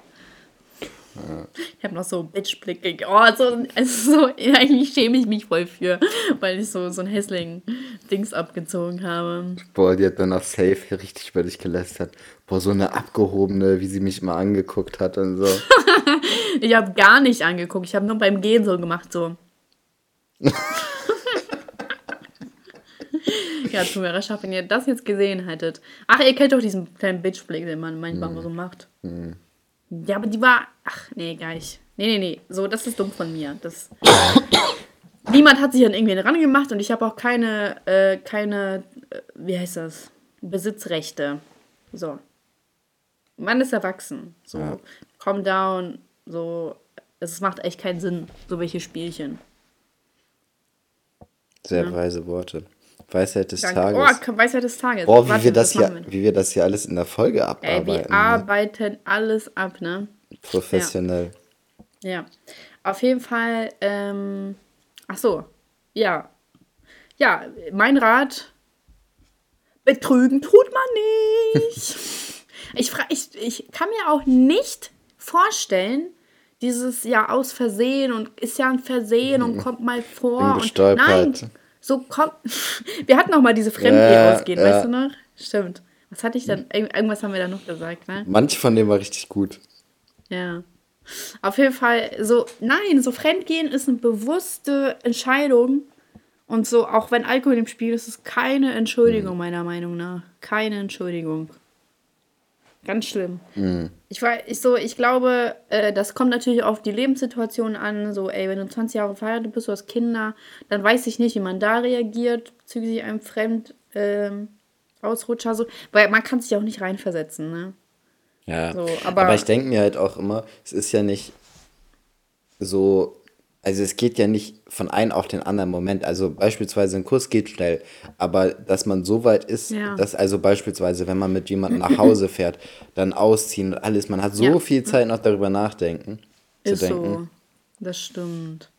Ich habe noch so Bitch-Blick. Oh, so, also so, (laughs) eigentlich schäme ich mich voll für, weil ich so, so ein hässlichen Dings abgezogen habe. Boah, die hat dann auch safe richtig über dich gelästert. Boah, so eine abgehobene, wie sie mich mal angeguckt hat und so. Ich habe gar nicht angeguckt. Ich habe nur beim Gehen so gemacht, so. (laughs) ja, Zuhörerschaft, wenn ihr das jetzt gesehen hättet. Ach, ihr kennt doch diesen kleinen Bitch-Blick, den man manchmal hm. so macht. Hm. Ja, aber die war. Ach, nee, gar nicht. Nee, nee, nee. So, das ist dumm von mir. Das. (coughs) Niemand hat sich an irgendwen rangemacht und ich habe auch keine, äh, keine, äh, wie heißt das? Besitzrechte. So. Man ist erwachsen. So, ja. calm down. So, es macht echt keinen Sinn, so welche Spielchen. Sehr ja. weise Worte. Weisheit des Danke. Tages. Oh, Weisheit des Tages. Boah, wie, Warte, wir das hier, wie wir das hier alles in der Folge abarbeiten. Ey, wir ne? arbeiten alles ab, ne? Professionell. Ja. ja. Auf jeden Fall, ähm, ach so, ja. Ja, mein Rat, betrügen tut man nicht. (laughs) ich, ich, ich kann mir auch nicht vorstellen, dieses ja aus Versehen und ist ja ein Versehen und kommt mal vor. Und nein, so kommt. (laughs) Wir hatten noch mal diese Fremdgeh ja, ausgehen, ja. weißt du noch? Stimmt. Was hatte ich dann? Irgendwas haben wir da noch gesagt, ne? Manche von denen war richtig gut. Ja. Auf jeden Fall, so, nein, so Fremdgehen ist eine bewusste Entscheidung. Und so, auch wenn Alkohol im Spiel ist, ist keine Entschuldigung, mhm. meiner Meinung nach. Keine Entschuldigung. Ganz schlimm. Mhm. Ich, war, ich, so, ich glaube, äh, das kommt natürlich auf die Lebenssituation an. So, ey, wenn du 20 Jahre verheiratet bist, du hast Kinder, dann weiß ich nicht, wie man da reagiert bezüglich einem Fremd ähm, Ausrutscher. So, weil man kann sich auch nicht reinversetzen, ne? Ja. So, aber, aber ich denke mir halt auch immer, es ist ja nicht so also es geht ja nicht von einem auf den anderen Moment. Also beispielsweise ein Kurs geht schnell, aber dass man so weit ist, ja. dass also beispielsweise, wenn man mit jemandem nach Hause (laughs) fährt, dann ausziehen und alles, man hat so ja. viel Zeit noch darüber nachdenken. Ist zu denken. so. Das stimmt.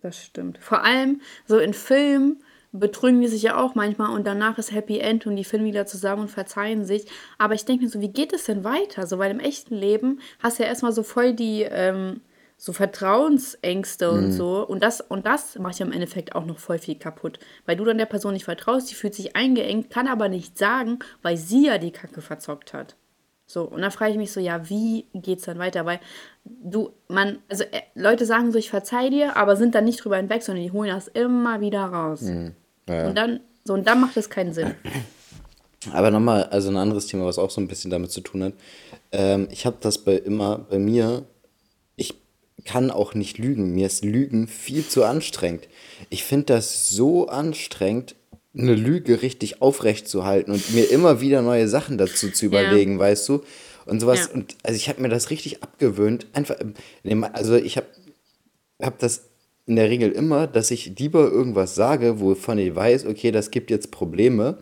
Das stimmt. Vor allem so in Filmen betrügen die sich ja auch manchmal und danach ist Happy End und die finden wieder zusammen und verzeihen sich. Aber ich denke mir so, wie geht es denn weiter? So, weil im echten Leben hast du ja erstmal so voll die ähm, so Vertrauensängste und mhm. so. Und das, und das macht ja im Endeffekt auch noch voll viel kaputt. Weil du dann der Person nicht vertraust, die fühlt sich eingeengt, kann aber nicht sagen, weil sie ja die Kacke verzockt hat. So, und dann frage ich mich so, ja, wie geht's dann weiter? Weil du, man, also äh, Leute sagen so, ich verzeih dir, aber sind dann nicht drüber hinweg, sondern die holen das immer wieder raus. Mhm. Ja. Und dann, so, und dann macht es keinen Sinn. Aber nochmal, also ein anderes Thema, was auch so ein bisschen damit zu tun hat. Ähm, ich habe das bei immer, bei mir kann auch nicht lügen. Mir ist Lügen viel zu anstrengend. Ich finde das so anstrengend, eine Lüge richtig aufrecht zu halten und mir immer wieder neue Sachen dazu zu überlegen, ja. weißt du? Und sowas. Ja. Und also ich habe mir das richtig abgewöhnt. Einfach, also ich habe hab das in der Regel immer, dass ich lieber irgendwas sage, wovon ich weiß, okay, das gibt jetzt Probleme,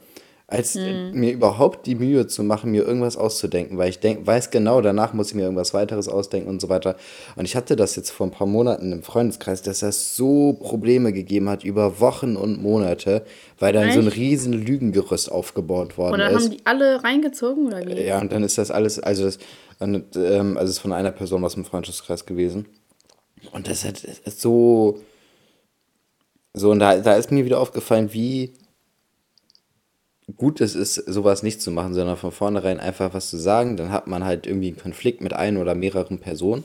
als mhm. mir überhaupt die Mühe zu machen, mir irgendwas auszudenken, weil ich denk, weiß genau, danach muss ich mir irgendwas weiteres ausdenken und so weiter. Und ich hatte das jetzt vor ein paar Monaten im Freundeskreis, dass das so Probleme gegeben hat über Wochen und Monate, weil dann Echt? so ein riesen Lügengerüst aufgebaut worden ist. Und dann haben die alle reingezogen oder wie? Ja, und dann ist das alles, also das, ähm, also es ist von einer Person aus dem Freundeskreis gewesen. Und das hat so, so, und da, da ist mir wieder aufgefallen, wie gut es ist, sowas nicht zu machen, sondern von vornherein einfach was zu sagen. Dann hat man halt irgendwie einen Konflikt mit ein oder mehreren Personen.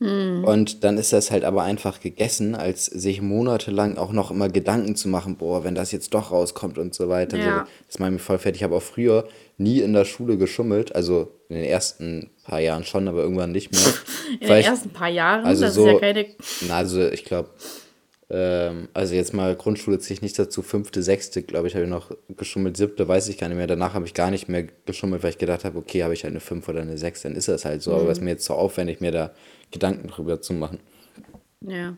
Mhm. Und dann ist das halt aber einfach gegessen, als sich monatelang auch noch immer Gedanken zu machen, boah, wenn das jetzt doch rauskommt und so weiter. Ja. So, das macht mich voll fertig. Ich habe auch früher nie in der Schule geschummelt, also in den ersten paar Jahren schon, aber irgendwann nicht mehr. (laughs) in den ersten paar Jahren? Also das so, ist ja keine. Na, also ich glaube, ähm, also jetzt mal Grundschule ziehe ich nicht dazu, fünfte, sechste, glaube ich, habe ich noch geschummelt, siebte weiß ich gar nicht mehr. Danach habe ich gar nicht mehr geschummelt, weil ich gedacht habe, okay, habe ich halt eine fünf oder eine sechs, dann ist das halt so. Mhm. Aber es ist mir jetzt so aufwendig, mir da Gedanken drüber zu machen. Ja.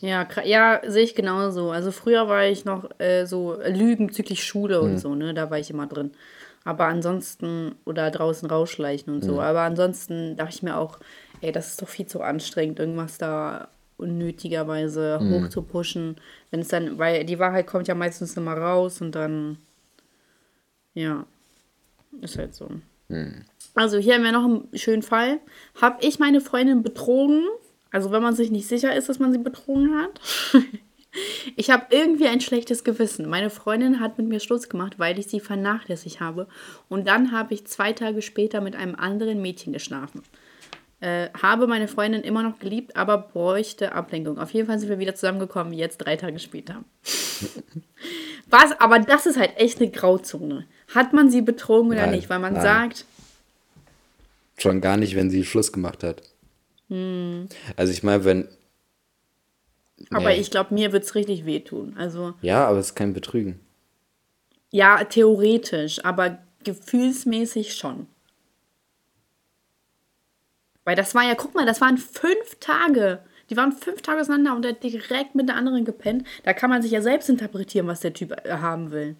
Ja, ja, sehe ich genauso. Also früher war ich noch äh, so Lügen bezüglich Schule und mhm. so, ne? Da war ich immer drin. Aber ansonsten, oder draußen rausschleichen und so. Mhm. Aber ansonsten dachte ich mir auch, ey, das ist doch viel zu anstrengend, irgendwas da unnötigerweise mhm. hoch zu pushen. Wenn es dann, weil die Wahrheit kommt ja meistens immer raus und dann, ja, ist halt so. Mhm. Also hier haben wir noch einen schönen Fall. Habe ich meine Freundin betrogen? Also wenn man sich nicht sicher ist, dass man sie betrogen hat. (laughs) ich habe irgendwie ein schlechtes Gewissen. Meine Freundin hat mit mir Schluss gemacht, weil ich sie vernachlässigt habe. Und dann habe ich zwei Tage später mit einem anderen Mädchen geschlafen. Äh, habe meine Freundin immer noch geliebt, aber bräuchte Ablenkung. Auf jeden Fall sind wir wieder zusammengekommen, jetzt drei Tage später. (laughs) Was? Aber das ist halt echt eine Grauzone. Hat man sie betrogen oder nein, nicht? Weil man nein. sagt. Schon gar nicht, wenn sie Schluss gemacht hat. Hm. Also ich meine, wenn. Aber nee. ich glaube, mir wird es richtig wehtun. Also. Ja, aber es ist kein Betrügen. Ja, theoretisch, aber gefühlsmäßig schon. Weil das war ja, guck mal, das waren fünf Tage. Die waren fünf Tage auseinander und er hat direkt mit der anderen gepennt. Da kann man sich ja selbst interpretieren, was der Typ äh, haben will.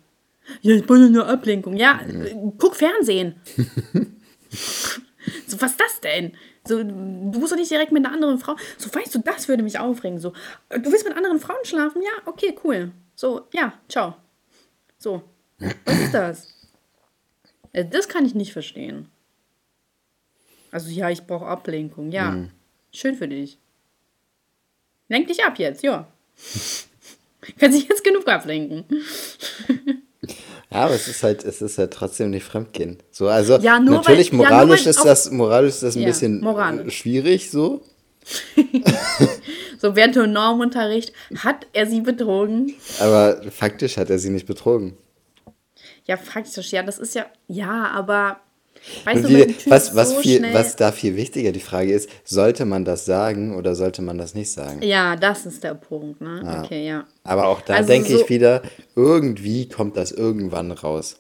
Ja, ich wollte nur Ablenkung. Ja, mhm. guck Fernsehen. (laughs) so, was ist das denn? So, du musst doch nicht direkt mit einer anderen Frau. So, weißt du, das würde mich aufregen. So, du willst mit anderen Frauen schlafen? Ja, okay, cool. So, ja, ciao. So, was ist das? Äh, das kann ich nicht verstehen. Also, ja, ich brauche Ablenkung. Ja, mhm. schön für dich. Lenk dich ab jetzt, ja. (laughs) Kann sich jetzt genug ablenken. (laughs) Ja, aber es ist halt, es ist halt trotzdem nicht Fremdgehen. So, also ja, natürlich weil, moralisch ja, ist das, moralisch ist das ein ja, bisschen moralisch. schwierig so. (laughs) so während dem Normunterricht hat er sie betrogen. Aber faktisch hat er sie nicht betrogen. Ja, faktisch, ja, das ist ja, ja, aber Weißt du, die, was, was, so viel, was da viel wichtiger die Frage ist, sollte man das sagen oder sollte man das nicht sagen? Ja, das ist der Punkt. Ne? Ja. Okay, ja. Aber auch da also denke so ich wieder, irgendwie kommt das irgendwann raus.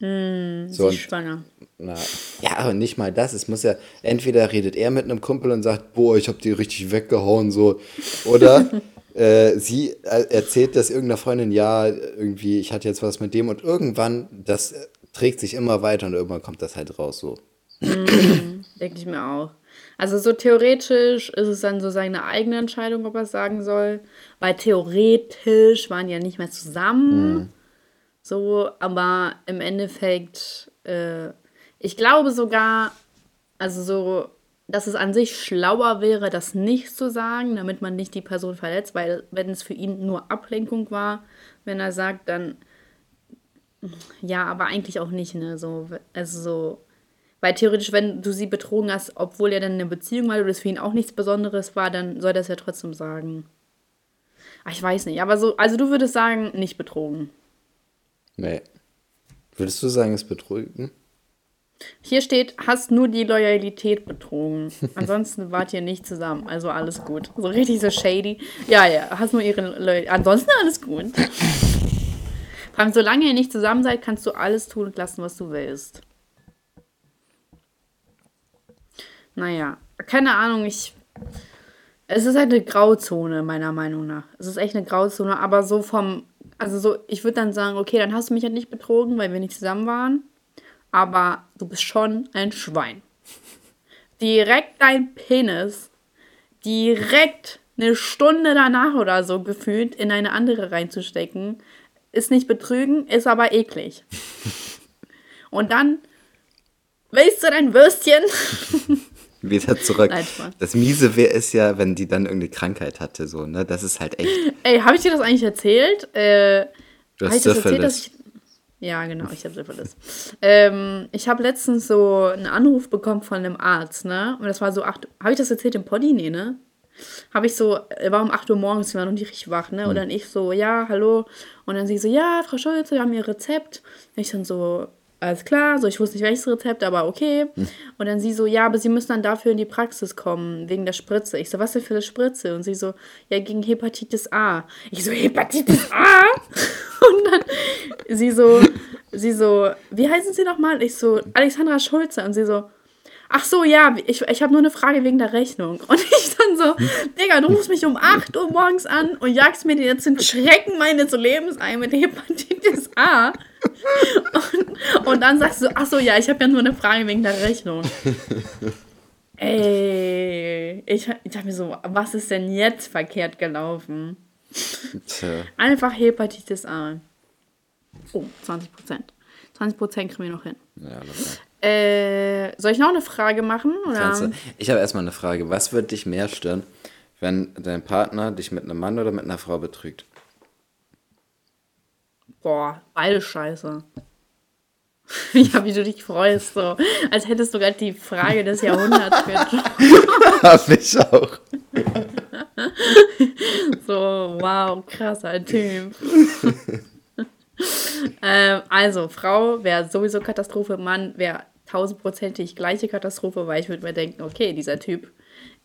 Mm, so, ist schwanger. Na, ja, aber nicht mal das. Es muss ja, entweder redet er mit einem Kumpel und sagt, boah, ich hab die richtig weggehauen, so. Oder (laughs) äh, sie erzählt das irgendeiner Freundin, ja, irgendwie, ich hatte jetzt was mit dem und irgendwann, das trägt sich immer weiter und irgendwann kommt das halt raus so. Mm, Denke ich mir auch. Also so theoretisch ist es dann so seine eigene Entscheidung, ob er es sagen soll. Weil theoretisch waren ja nicht mehr zusammen. Mm. So, aber im Endeffekt, äh, ich glaube sogar, also so, dass es an sich schlauer wäre, das nicht zu sagen, damit man nicht die Person verletzt, weil wenn es für ihn nur Ablenkung war, wenn er sagt, dann ja, aber eigentlich auch nicht, ne? So, also so. Weil theoretisch, wenn du sie betrogen hast, obwohl er dann eine Beziehung war, oder das für ihn auch nichts Besonderes war, dann soll das ja trotzdem sagen. Ach, ich weiß nicht, aber so, also du würdest sagen, nicht betrogen. Nee. Würdest du sagen, es betrogen? Hier steht, hast nur die Loyalität betrogen. (laughs) Ansonsten wart ihr nicht zusammen. Also alles gut. So richtig so shady. Ja, ja, hast nur ihre Loyalität. Ansonsten alles gut. (laughs) Allem, solange ihr nicht zusammen seid, kannst du alles tun und lassen, was du willst. Naja, keine Ahnung, ich. Es ist halt eine Grauzone, meiner Meinung nach. Es ist echt eine Grauzone, aber so vom. Also so, ich würde dann sagen, okay, dann hast du mich halt nicht betrogen, weil wir nicht zusammen waren. Aber du bist schon ein Schwein. Direkt dein Penis, direkt eine Stunde danach oder so gefühlt in eine andere reinzustecken, ist nicht betrügen, ist aber eklig. (laughs) Und dann willst du dein Würstchen? (laughs) Wieder zurück. Nein, das Miese wäre es ja, wenn die dann irgendeine Krankheit hatte, so, ne? Das ist halt echt. (laughs) Ey, habe ich dir das eigentlich erzählt? Äh, du hast Syphilis. Erzählt, dass ich, ja, genau, ich habe Syphilis. ähm, ich habe letztens so einen Anruf bekommen von einem Arzt, ne? Und das war so acht. Habe ich das erzählt im Poddy? Nee, ne? Habe ich so, war um 8 Uhr morgens, wir waren noch nicht richtig wach, ne? Und hm. dann ich so, ja, hallo. Und dann sie so, ja, Frau Schulze, wir haben ihr Rezept. Und ich dann so, alles klar, so ich wusste nicht welches Rezept, aber okay. Hm. Und dann sie so, ja, aber sie müssen dann dafür in die Praxis kommen, wegen der Spritze. Ich so, was denn für eine Spritze? Und sie so, ja, gegen Hepatitis A. Ich so, Hepatitis A? (laughs) Und dann sie so, sie so, wie heißen sie nochmal? Ich so, Alexandra Schulze. Und sie so, ach so, ja, ich, ich habe nur eine Frage wegen der Rechnung. (laughs) Und ich dann so, Digga, du rufst mich um 8 Uhr morgens an und jagst mir jetzt den Schrecken meines Lebens ein mit Hepatitis A. Und, und dann sagst du, ach so, ja, ich habe ja nur eine Frage wegen der Rechnung. (laughs) Ey, ich, ich dachte mir so, was ist denn jetzt verkehrt gelaufen? Tja. Einfach Hepatitis A. Oh, 20 Prozent. 20 Prozent kriegen wir noch hin. Ja, locker. Äh, soll ich noch eine Frage machen? Oder? Ich habe erstmal eine Frage. Was würde dich mehr stören, wenn dein Partner dich mit einem Mann oder mit einer Frau betrügt? Boah, beide scheiße. (laughs) ja, wie du dich freust, so. Als hättest du gerade die Frage des Jahrhunderts (laughs) Hab ich auch. (laughs) so, wow, krasser Typ. ähm, also, Frau wäre sowieso Katastrophe, Mann wäre tausendprozentig gleiche Katastrophe, weil ich würde mir denken, okay, dieser Typ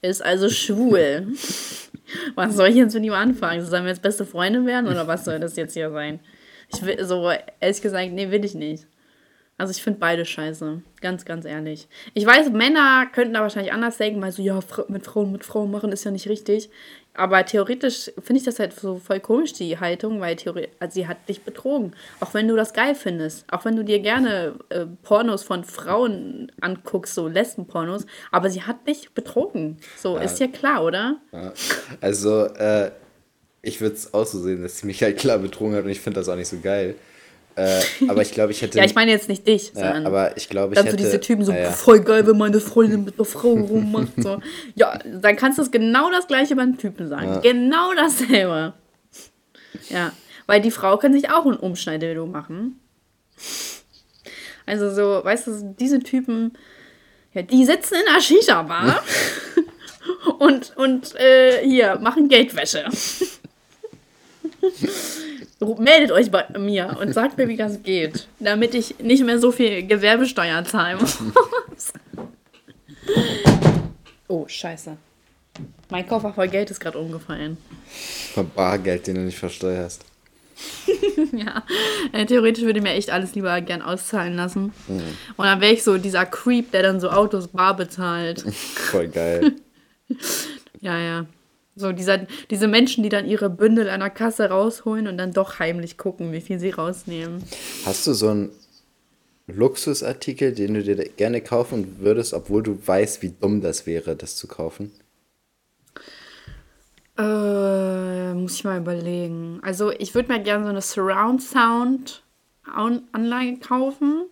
ist also schwul. (laughs) was soll ich jetzt mit ihm anfangen? Sollen wir jetzt beste Freunde werden oder was soll das jetzt hier sein? Ich will so, ehrlich gesagt, nee, will ich nicht. Also ich finde beide scheiße. Ganz, ganz ehrlich. Ich weiß, Männer könnten da wahrscheinlich anders denken, weil so, ja, mit Frauen mit Frauen machen ist ja nicht richtig. Aber theoretisch finde ich das halt so voll komisch, die Haltung, weil also sie hat dich betrogen. Auch wenn du das geil findest. Auch wenn du dir gerne äh, Pornos von Frauen anguckst, so Lesbenpornos. Aber sie hat dich betrogen. So, ja. ist ja klar, oder? Ja. Also, äh, ich würde es auch so sehen, dass sie mich halt klar betrogen hat und ich finde das auch nicht so geil. Äh, aber ich glaube, ich hätte. ja, ich meine jetzt nicht dich, ja, aber ich glaube, ich dann hätte. so diese Typen so ja, ja. voll geil, wenn meine Freundin mit einer Frau rummacht. So. Ja, dann kannst du es genau das gleiche beim Typen sagen. Genau dasselbe. Ja, weil die Frau kann sich auch ein Umschneidevideo machen. Also so, weißt du, diese Typen, ja, die sitzen in einer Shisha-Bar (laughs) und, und äh, hier machen Geldwäsche meldet euch bei mir und sagt mir, wie das geht, damit ich nicht mehr so viel Gewerbesteuer zahlen muss. (laughs) oh, scheiße. Mein Koffer voll Geld ist gerade umgefallen. Von Bargeld, den du nicht versteuerst. (laughs) ja, äh, theoretisch würde ich mir echt alles lieber gern auszahlen lassen. Mhm. Und dann wäre ich so dieser Creep, der dann so Autos bar bezahlt. (laughs) Voll geil. ja, ja. So dieser, diese Menschen, die dann ihre Bündel an der Kasse rausholen und dann doch heimlich gucken, wie viel sie rausnehmen. Hast du so einen Luxusartikel, den du dir gerne kaufen würdest, obwohl du weißt, wie dumm das wäre, das zu kaufen? Äh, muss ich mal überlegen. Also ich würde mir gerne so eine Surround Sound Anlage kaufen,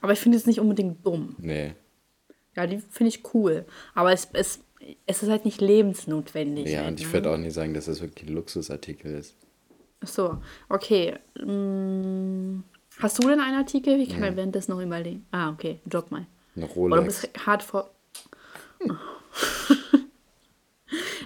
aber ich finde es nicht unbedingt dumm. Nee. Ja, die finde ich cool. Aber es, es es ist halt nicht lebensnotwendig. Ja, halt, und ich ne? würde auch nicht sagen, dass das wirklich ein Luxusartikel ist. Ach so, okay. Hm, hast du denn einen Artikel? Ich kann ja. währenddessen noch überlegen. Ah, okay, drop mal. Eine Rolex. Oder du bist hart vor... Hm. (laughs)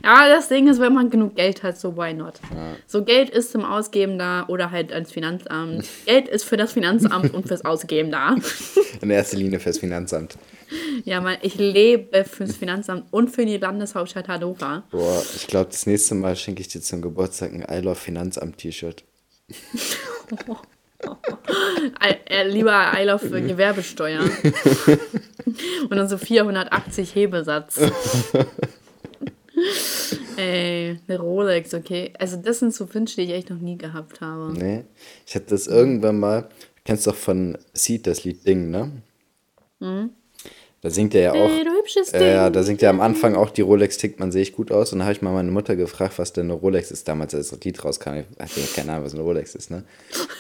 Ja, das Ding ist, wenn man genug Geld hat, so why not? Ja. So Geld ist zum Ausgeben da oder halt ans Finanzamt. Geld ist für das Finanzamt und fürs Ausgeben da. (laughs) In erster Linie fürs Finanzamt. Ja, man, ich lebe fürs Finanzamt und für die Landeshauptstadt Hannover. Boah, ich glaube, das nächste Mal schenke ich dir zum Geburtstag ein I Love Finanzamt T-Shirt. (laughs) Äh, lieber I Love Gewerbesteuer. (laughs) und dann so 480 Hebesatz. (laughs) Ey, eine Rolex, okay. Also das sind so Wünsche, die ich echt noch nie gehabt habe. Nee, ich hatte das irgendwann mal, du kennst doch von Seed das Lied Ding, ne? Mhm. Da singt er ja auch. Hey, du hübsches Ding. Äh, da singt er am Anfang auch die Rolex tickt man sehe ich gut aus. Und da habe ich mal meine Mutter gefragt, was denn eine Rolex ist. Damals, als das Lied rauskam, ich hatte keine Ahnung, was eine Rolex ist, ne?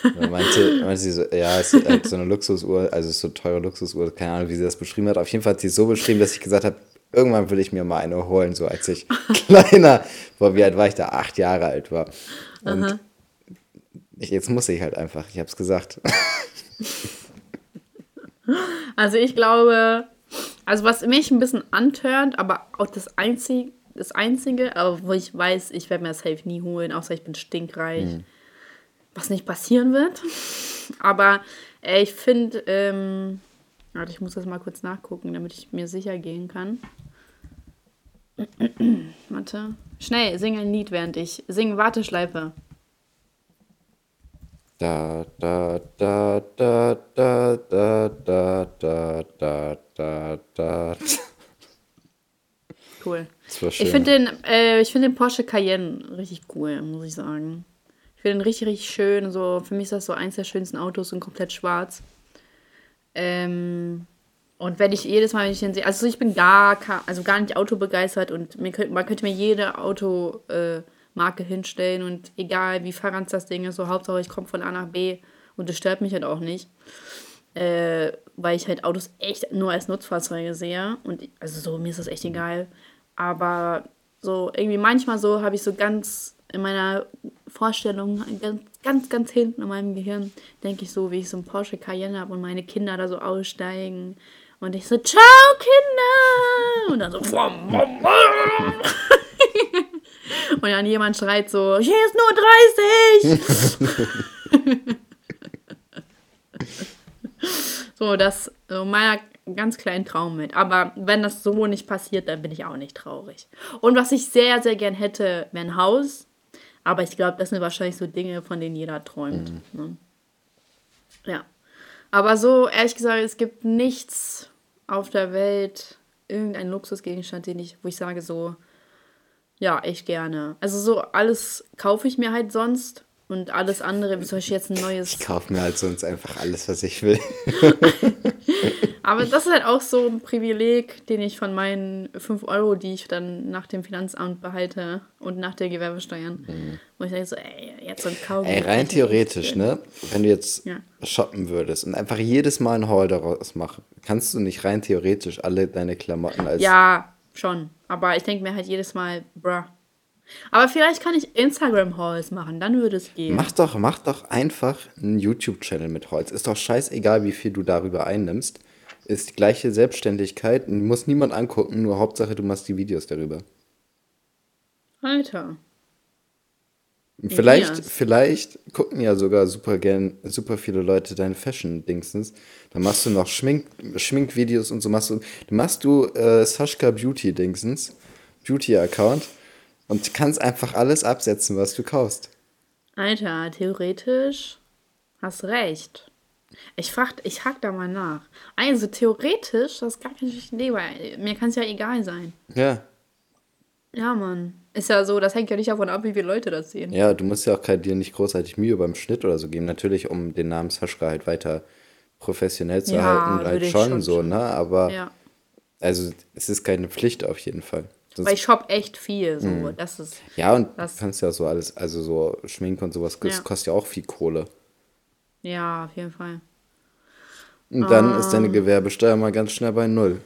Und meinte, (laughs) meinte sie so, ja, es ist halt so eine Luxusuhr, also so teure Luxusuhr, keine Ahnung, wie sie das beschrieben hat. Auf jeden Fall hat sie es so beschrieben, dass ich gesagt habe, irgendwann will ich mir mal eine holen, so als ich (laughs) kleiner, boah, wie alt war ich da? Acht Jahre alt war. Und ich, jetzt muss ich halt einfach, ich habe es gesagt. (laughs) Also ich glaube, also was mich ein bisschen antörnt, aber auch das Einzige, das Einzige, aber wo ich weiß, ich werde mir das safe nie holen, außer ich bin stinkreich. Mhm. Was nicht passieren wird. (laughs) Aber äh, ich finde, ähm, warte, ich muss das mal kurz nachgucken, damit ich mir sicher gehen kann. (clears throat) Warte. Schnell, sing ein Lied, während ich. Sing Warteschleife. Da, da, da, da, da, da, da, da, da, da, da. (laughs) Cool. Ich finde den, äh, find den Porsche Cayenne richtig cool, muss ich sagen. Ich finde den richtig, richtig schön. So, für mich ist das so eins der schönsten Autos und komplett schwarz. Ähm, und wenn ich jedes Mal, wenn ich den sehe, also ich bin gar, also gar nicht autobegeistert und mir könnt, man könnte mir jede Automarke äh, hinstellen und egal wie verranzt das Ding ist, so Hauptsache ich komme von A nach B und das stört mich halt auch nicht. Äh, weil ich halt Autos echt nur als Nutzfahrzeuge sehe und also so, mir ist das echt egal. Aber so irgendwie manchmal so habe ich so ganz in meiner Vorstellung, ganz, ganz, ganz hinten in meinem Gehirn, denke ich so, wie ich so ein Porsche Cayenne habe und meine Kinder da so aussteigen und ich so, ciao, Kinder! Und dann so, (laughs) und dann jemand schreit so, hier ist nur 30! (laughs) so, das so meiner ganz kleinen Traum mit. Aber wenn das so nicht passiert, dann bin ich auch nicht traurig. Und was ich sehr, sehr gern hätte, wäre ein Haus. Aber ich glaube, das sind wahrscheinlich so Dinge, von denen jeder träumt. Mhm. Ne? Ja. Aber so, ehrlich gesagt, es gibt nichts auf der Welt, irgendein Luxusgegenstand, den ich, wo ich sage so, ja, echt gerne. Also so alles kaufe ich mir halt sonst und alles andere, wie zum Beispiel jetzt ein neues. Ich kaufe mir halt sonst einfach alles, was ich will. (laughs) Aber das ist halt auch so ein Privileg, den ich von meinen 5 Euro, die ich dann nach dem Finanzamt behalte und nach der Gewerbesteuern, mhm. wo ich denke so, ey, jetzt so ein Kaugummi. Ey, rein theoretisch, ne? Wenn du jetzt ja. shoppen würdest und einfach jedes Mal ein Haul daraus machen, kannst du nicht rein theoretisch alle deine Klamotten als. Ja, schon. Aber ich denke mir halt jedes Mal, bruh. Aber vielleicht kann ich Instagram-Hauls machen, dann würde es gehen. Mach doch, mach doch einfach einen YouTube-Channel mit Holz. Ist doch scheißegal, wie viel du darüber einnimmst ist die gleiche Selbstständigkeit und muss niemand angucken, nur Hauptsache du machst die Videos darüber. Alter. Vielleicht, vielleicht gucken ja sogar super gern, super viele Leute deine Fashion-Dingsens. Dann machst du noch Schmink, Schminkvideos und so machst du, dann machst du äh, Sashka Beauty-Dingsens, Beauty-Account und kannst einfach alles absetzen, was du kaufst. Alter, theoretisch hast recht. Ich frag, ich hack da mal nach. Also theoretisch, das ist gar keine Idee, weil mir kann es ja egal sein. Ja. Ja, Mann. Ist ja so, das hängt ja nicht davon ab, wie viele Leute das sehen. Ja, du musst ja auch dir nicht großartig Mühe beim Schnitt oder so geben. Natürlich, um den Namen Saschka halt weiter professionell zu ja, halten, halt schon, schon so, ne? Aber ja. also es ist keine Pflicht auf jeden Fall. Sonst, Weil ich shop echt viel, so. Mh. Das ist. Ja, und das, du kannst ja so alles, also so Schminken und sowas, das ja. kostet ja auch viel Kohle. Ja, auf jeden Fall. Und dann ah. ist deine Gewerbesteuer mal ganz schnell bei Null.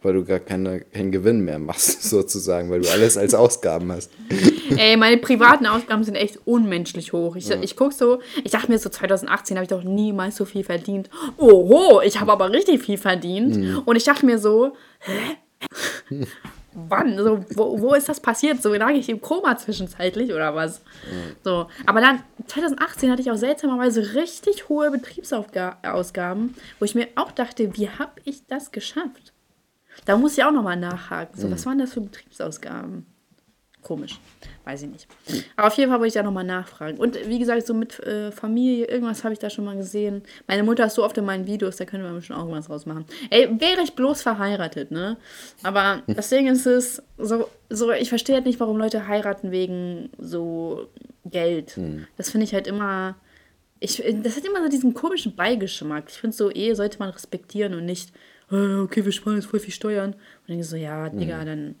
Weil du gar keine, keinen Gewinn mehr machst, (laughs) sozusagen, weil du alles als Ausgaben hast. (laughs) Ey, meine privaten Ausgaben sind echt unmenschlich hoch. Ich, ja. ich guck so, ich dachte mir so, 2018 habe ich doch niemals so viel verdient. Oho, ich habe aber richtig viel verdient. Mhm. Und ich dachte mir so, hä? (laughs) wann? So, wo, wo ist das passiert? So lag ich im Koma zwischenzeitlich oder was? Mhm. So, aber dann 2018 hatte ich auch seltsamerweise richtig hohe Betriebsausgaben, wo ich mir auch dachte, wie habe ich das geschafft? Da muss ich auch nochmal nachhaken. So, mhm. was waren das für Betriebsausgaben? Komisch. Weiß ich nicht. Aber auf jeden Fall wollte ich da nochmal nachfragen. Und wie gesagt, so mit äh, Familie, irgendwas habe ich da schon mal gesehen. Meine Mutter ist so oft in meinen Videos, da können wir schon auch was rausmachen. Ey, wäre ich bloß verheiratet, ne? Aber das Ding ist es, so, so ich verstehe halt nicht, warum Leute heiraten wegen so Geld. Hm. Das finde ich halt immer. Ich, das hat immer so diesen komischen Beigeschmack. Ich finde so, Ehe sollte man respektieren und nicht, oh, okay, wir sparen jetzt voll viel Steuern. Und dann denke ich so, ja, Digga, hm. dann,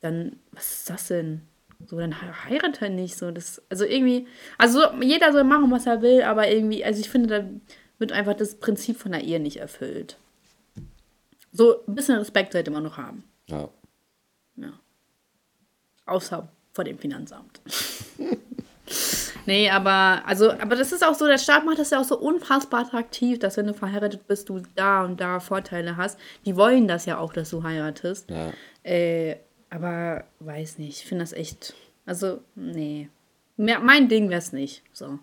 dann, was ist das denn? So, dann heirate halt nicht. So, das, also irgendwie, also jeder soll machen, was er will, aber irgendwie, also ich finde, da wird einfach das Prinzip von der Ehe nicht erfüllt. So ein bisschen Respekt sollte man noch haben. Ja. Ja. Außer vor dem Finanzamt. (laughs) nee, aber, also, aber das ist auch so, der Staat macht das ja auch so unfassbar attraktiv, dass wenn du verheiratet bist, du da und da Vorteile hast. Die wollen das ja auch, dass du heiratest. Ja. Äh, aber weiß nicht, ich finde das echt. Also, nee. Mein Ding wäre es nicht. So.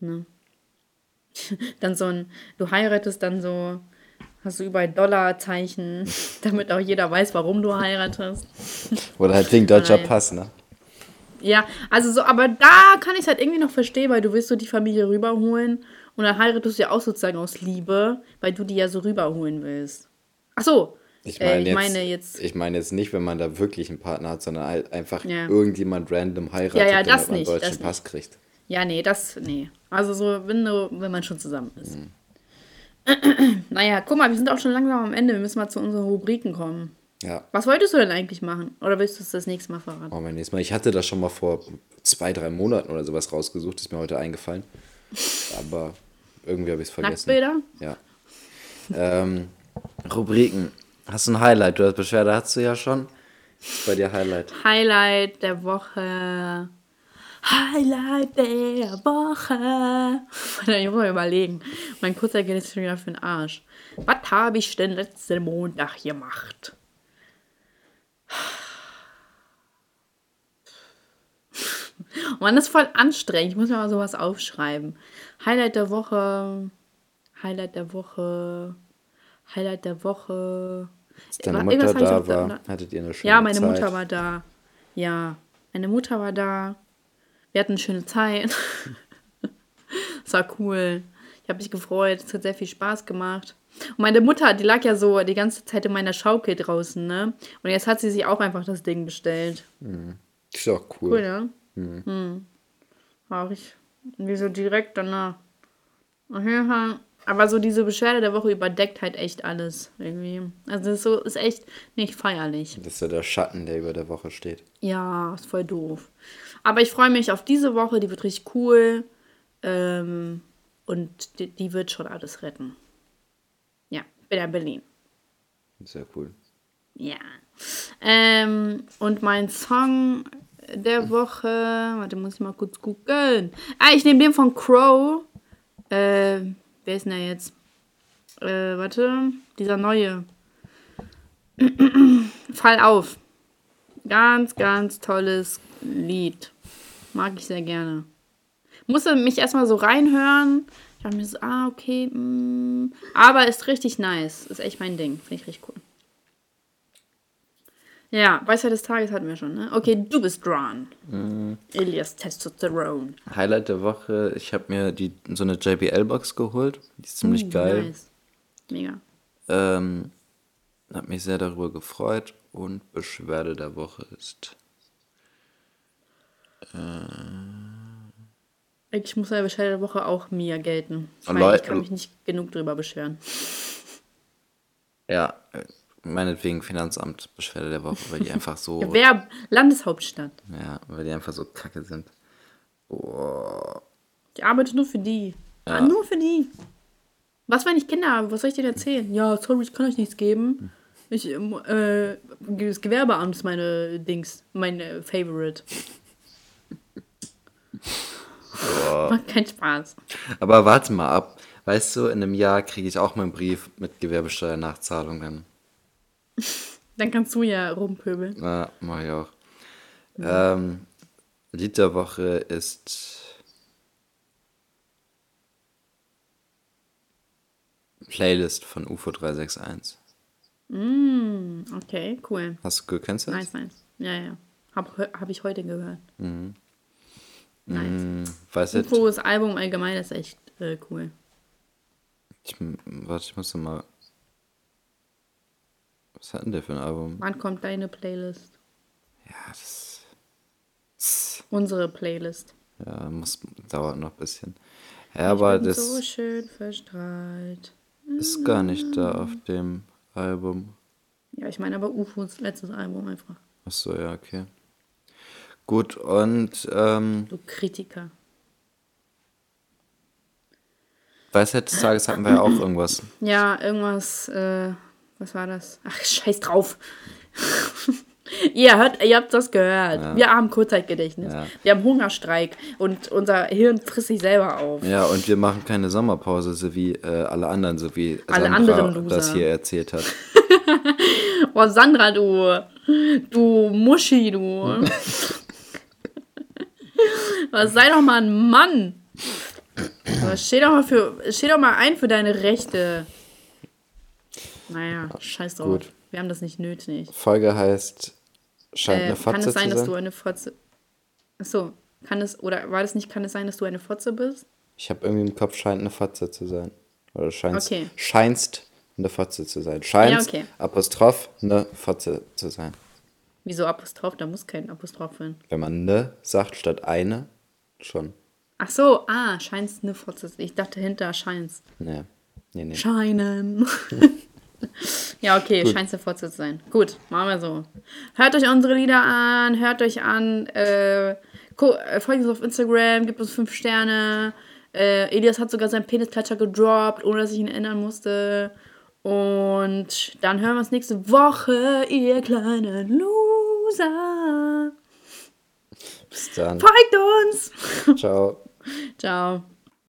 Ne? (laughs) dann so ein, du heiratest dann so, hast du überall Dollarzeichen, (laughs) damit auch jeder weiß, warum du heiratest. (laughs) Oder halt wegen deutscher Nein. Pass, ne? Ja, also so, aber da kann ich es halt irgendwie noch verstehen, weil du willst so die Familie rüberholen und dann heiratest du ja auch sozusagen aus Liebe, weil du die ja so rüberholen willst. Ach so, ich, mein äh, ich jetzt, meine jetzt. Ich meine jetzt nicht, wenn man da wirklich einen Partner hat, sondern halt einfach ja. irgendjemand random heiratet, ja, ja, das damit man einen deutschen Pass nicht. kriegt. Ja, nee, das, nee. Also so, wenn, du, wenn man schon zusammen ist. Mhm. (clears throat) naja, guck mal, wir sind auch schon langsam am Ende. Wir müssen mal zu unseren Rubriken kommen. Ja. Was wolltest du denn eigentlich machen? Oder willst du es das nächste Mal verraten? Oh, mein nächstes Mal. Ich hatte das schon mal vor zwei, drei Monaten oder sowas rausgesucht. Ist mir heute eingefallen. (laughs) Aber irgendwie habe ich es vergessen. Nacktbilder? Ja. ähm, Rubriken. Hast du ein Highlight? Du hast Beschwerde, hast du ja schon. Bei dir Highlight? Highlight der Woche. Highlight der Woche. (laughs) Ich muss mal überlegen. Mein kurzer geht jetzt schon wieder für den Arsch. Was habe ich denn letzten Montag gemacht? (laughs) Man ist voll anstrengend. Ich muss mir mal sowas aufschreiben. Highlight der Woche. Highlight der Woche. Highlight der Woche. Als deine Mutter da war, da, hattet ihr eine schöne Ja, meine Zeit. Mutter war da. Ja, meine Mutter war da. Wir hatten eine schöne Zeit. das (laughs) war cool. Ich habe mich gefreut. Es hat sehr viel Spaß gemacht. Und meine Mutter, die lag ja so die ganze Zeit in meiner Schaukel draußen, ne? Und jetzt hat sie sich auch einfach das Ding bestellt. Mhm. Ist auch cool. Cool, ja? Mhm. Hm. Auch ich. Wie so direkt danach. Auf jeden Fall aber so diese Beschwerde der Woche überdeckt halt echt alles irgendwie. Also das ist so ist echt nicht feierlich. Das ist ja der Schatten, der über der Woche steht. Ja, ist voll doof. Aber ich freue mich auf diese Woche, die wird richtig cool. Ähm, und die, die, wird schon alles retten. Ja, bin in Berlin. Sehr cool. Ja. Ähm, und mein Song der Woche, warte, muss ich mal kurz googeln. Ah, ich nehme den von Crow. Äh, Wer ist denn der jetzt? Äh, warte. Dieser neue. (clears throat) Fall auf. Ganz, ganz tolles Lied. Mag ich sehr gerne. Musste mich erstmal so reinhören. Ich dachte mir so, ah, okay. Mm. Aber ist richtig nice. Ist echt mein Ding. Finde ich richtig cool. Ja, Weisheit des Tages hatten wir schon, ne? Okay, du bist dran. Mhm. Elias Testosteron. Highlight der Woche, ich habe mir die, so eine JBL-Box geholt. Die ist ziemlich uh, geil. Nice. Mega. Ähm, hab mich sehr darüber gefreut. Und Beschwerde der Woche ist. Äh, ich muss ja Beschwerde der Woche auch mir gelten. Ich, mein, ich kann mich nicht genug drüber beschweren. Ja, meinetwegen Finanzamt Beschwerde der Woche, weil die (laughs) einfach so. Gewerb, Landeshauptstadt. Ja, weil die einfach so kacke sind. Boah. Ich arbeite nur für die. Ja. Ah, nur für die. Was, wenn ich Kinder habe? Was soll ich dir erzählen? Ja, sorry, ich kann euch nichts geben. Ich, äh, das Gewerbeamt ist meine Dings, mein äh, Favorite. Boah. Macht keinen Spaß. Aber warte mal ab. Weißt du, in einem Jahr kriege ich auch meinen Brief mit Gewerbesteuernachzahlung dann. (laughs) Dann kannst du ja rumpöbeln. Ja, mach ich auch. Ja. Ähm, Lied der Woche ist Playlist von UFO 361. Mm, okay, cool. Hast du, kennst du das? Nice, nice. Ja, ja. Hab, hab ich heute gehört. Mhm. Nice. Mm, weiß UFOs Album allgemein ist echt äh, cool. Ich, warte, ich muss mal was hat denn der für ein Album? Wann kommt deine Playlist? Ja, das. Unsere Playlist. Ja, muss, dauert noch ein bisschen. Ja, aber das. so schön verstrahlt. Ist gar nicht da auf dem Album. Ja, ich meine aber UFOs letztes Album einfach. Achso, ja, okay. Gut, und. Ähm, du Kritiker. Weisheit des Tages hatten wir ja auch irgendwas. Ja, irgendwas. Äh was war das? Ach, scheiß drauf. (laughs) ihr, hört, ihr habt das gehört. Ja. Wir haben Kurzzeitgedächtnis. Ja. Wir haben Hungerstreik und unser Hirn frisst sich selber auf. Ja, und wir machen keine Sommerpause, so wie äh, alle anderen, so wie alle Sandra anderen das hier erzählt hat. Boah, (laughs) Sandra, du. Du Muschi, du. (laughs) Was sei doch mal ein Mann. steh doch mal, für, steh doch mal ein für deine Rechte. Naja, scheiß drauf. Gut. Wir haben das nicht nötig. Folge heißt Scheint äh, eine Fotze Kann es sein, dass du eine Fotze. Achso, kann es, oder war das nicht, kann es sein, dass du eine Fotze bist? Ich habe irgendwie im Kopf, scheint eine Fotze zu sein. Oder scheinst, okay. scheinst eine Fotze zu sein. Scheinst, ja, okay. Apostroph, eine Fotze zu sein. Wieso Apostroph? Da muss kein Apostroph sein. Wenn man ne sagt statt eine, schon. Ach so, ah, scheinst eine Fotze. Ich dachte hinter scheinst. Nee. Nee, nee. Scheinen. (laughs) ja, okay, scheint es ja zu sein. Gut, machen wir so. Hört euch unsere Lieder an, hört euch an, äh, äh, folgt uns auf Instagram, gebt uns fünf Sterne. Äh, Elias hat sogar seinen Penisklatscher gedroppt, ohne dass ich ihn ändern musste. Und dann hören wir uns nächste Woche, ihr kleinen Loser. Bis dann. Folgt uns. Ciao. (laughs) Ciao.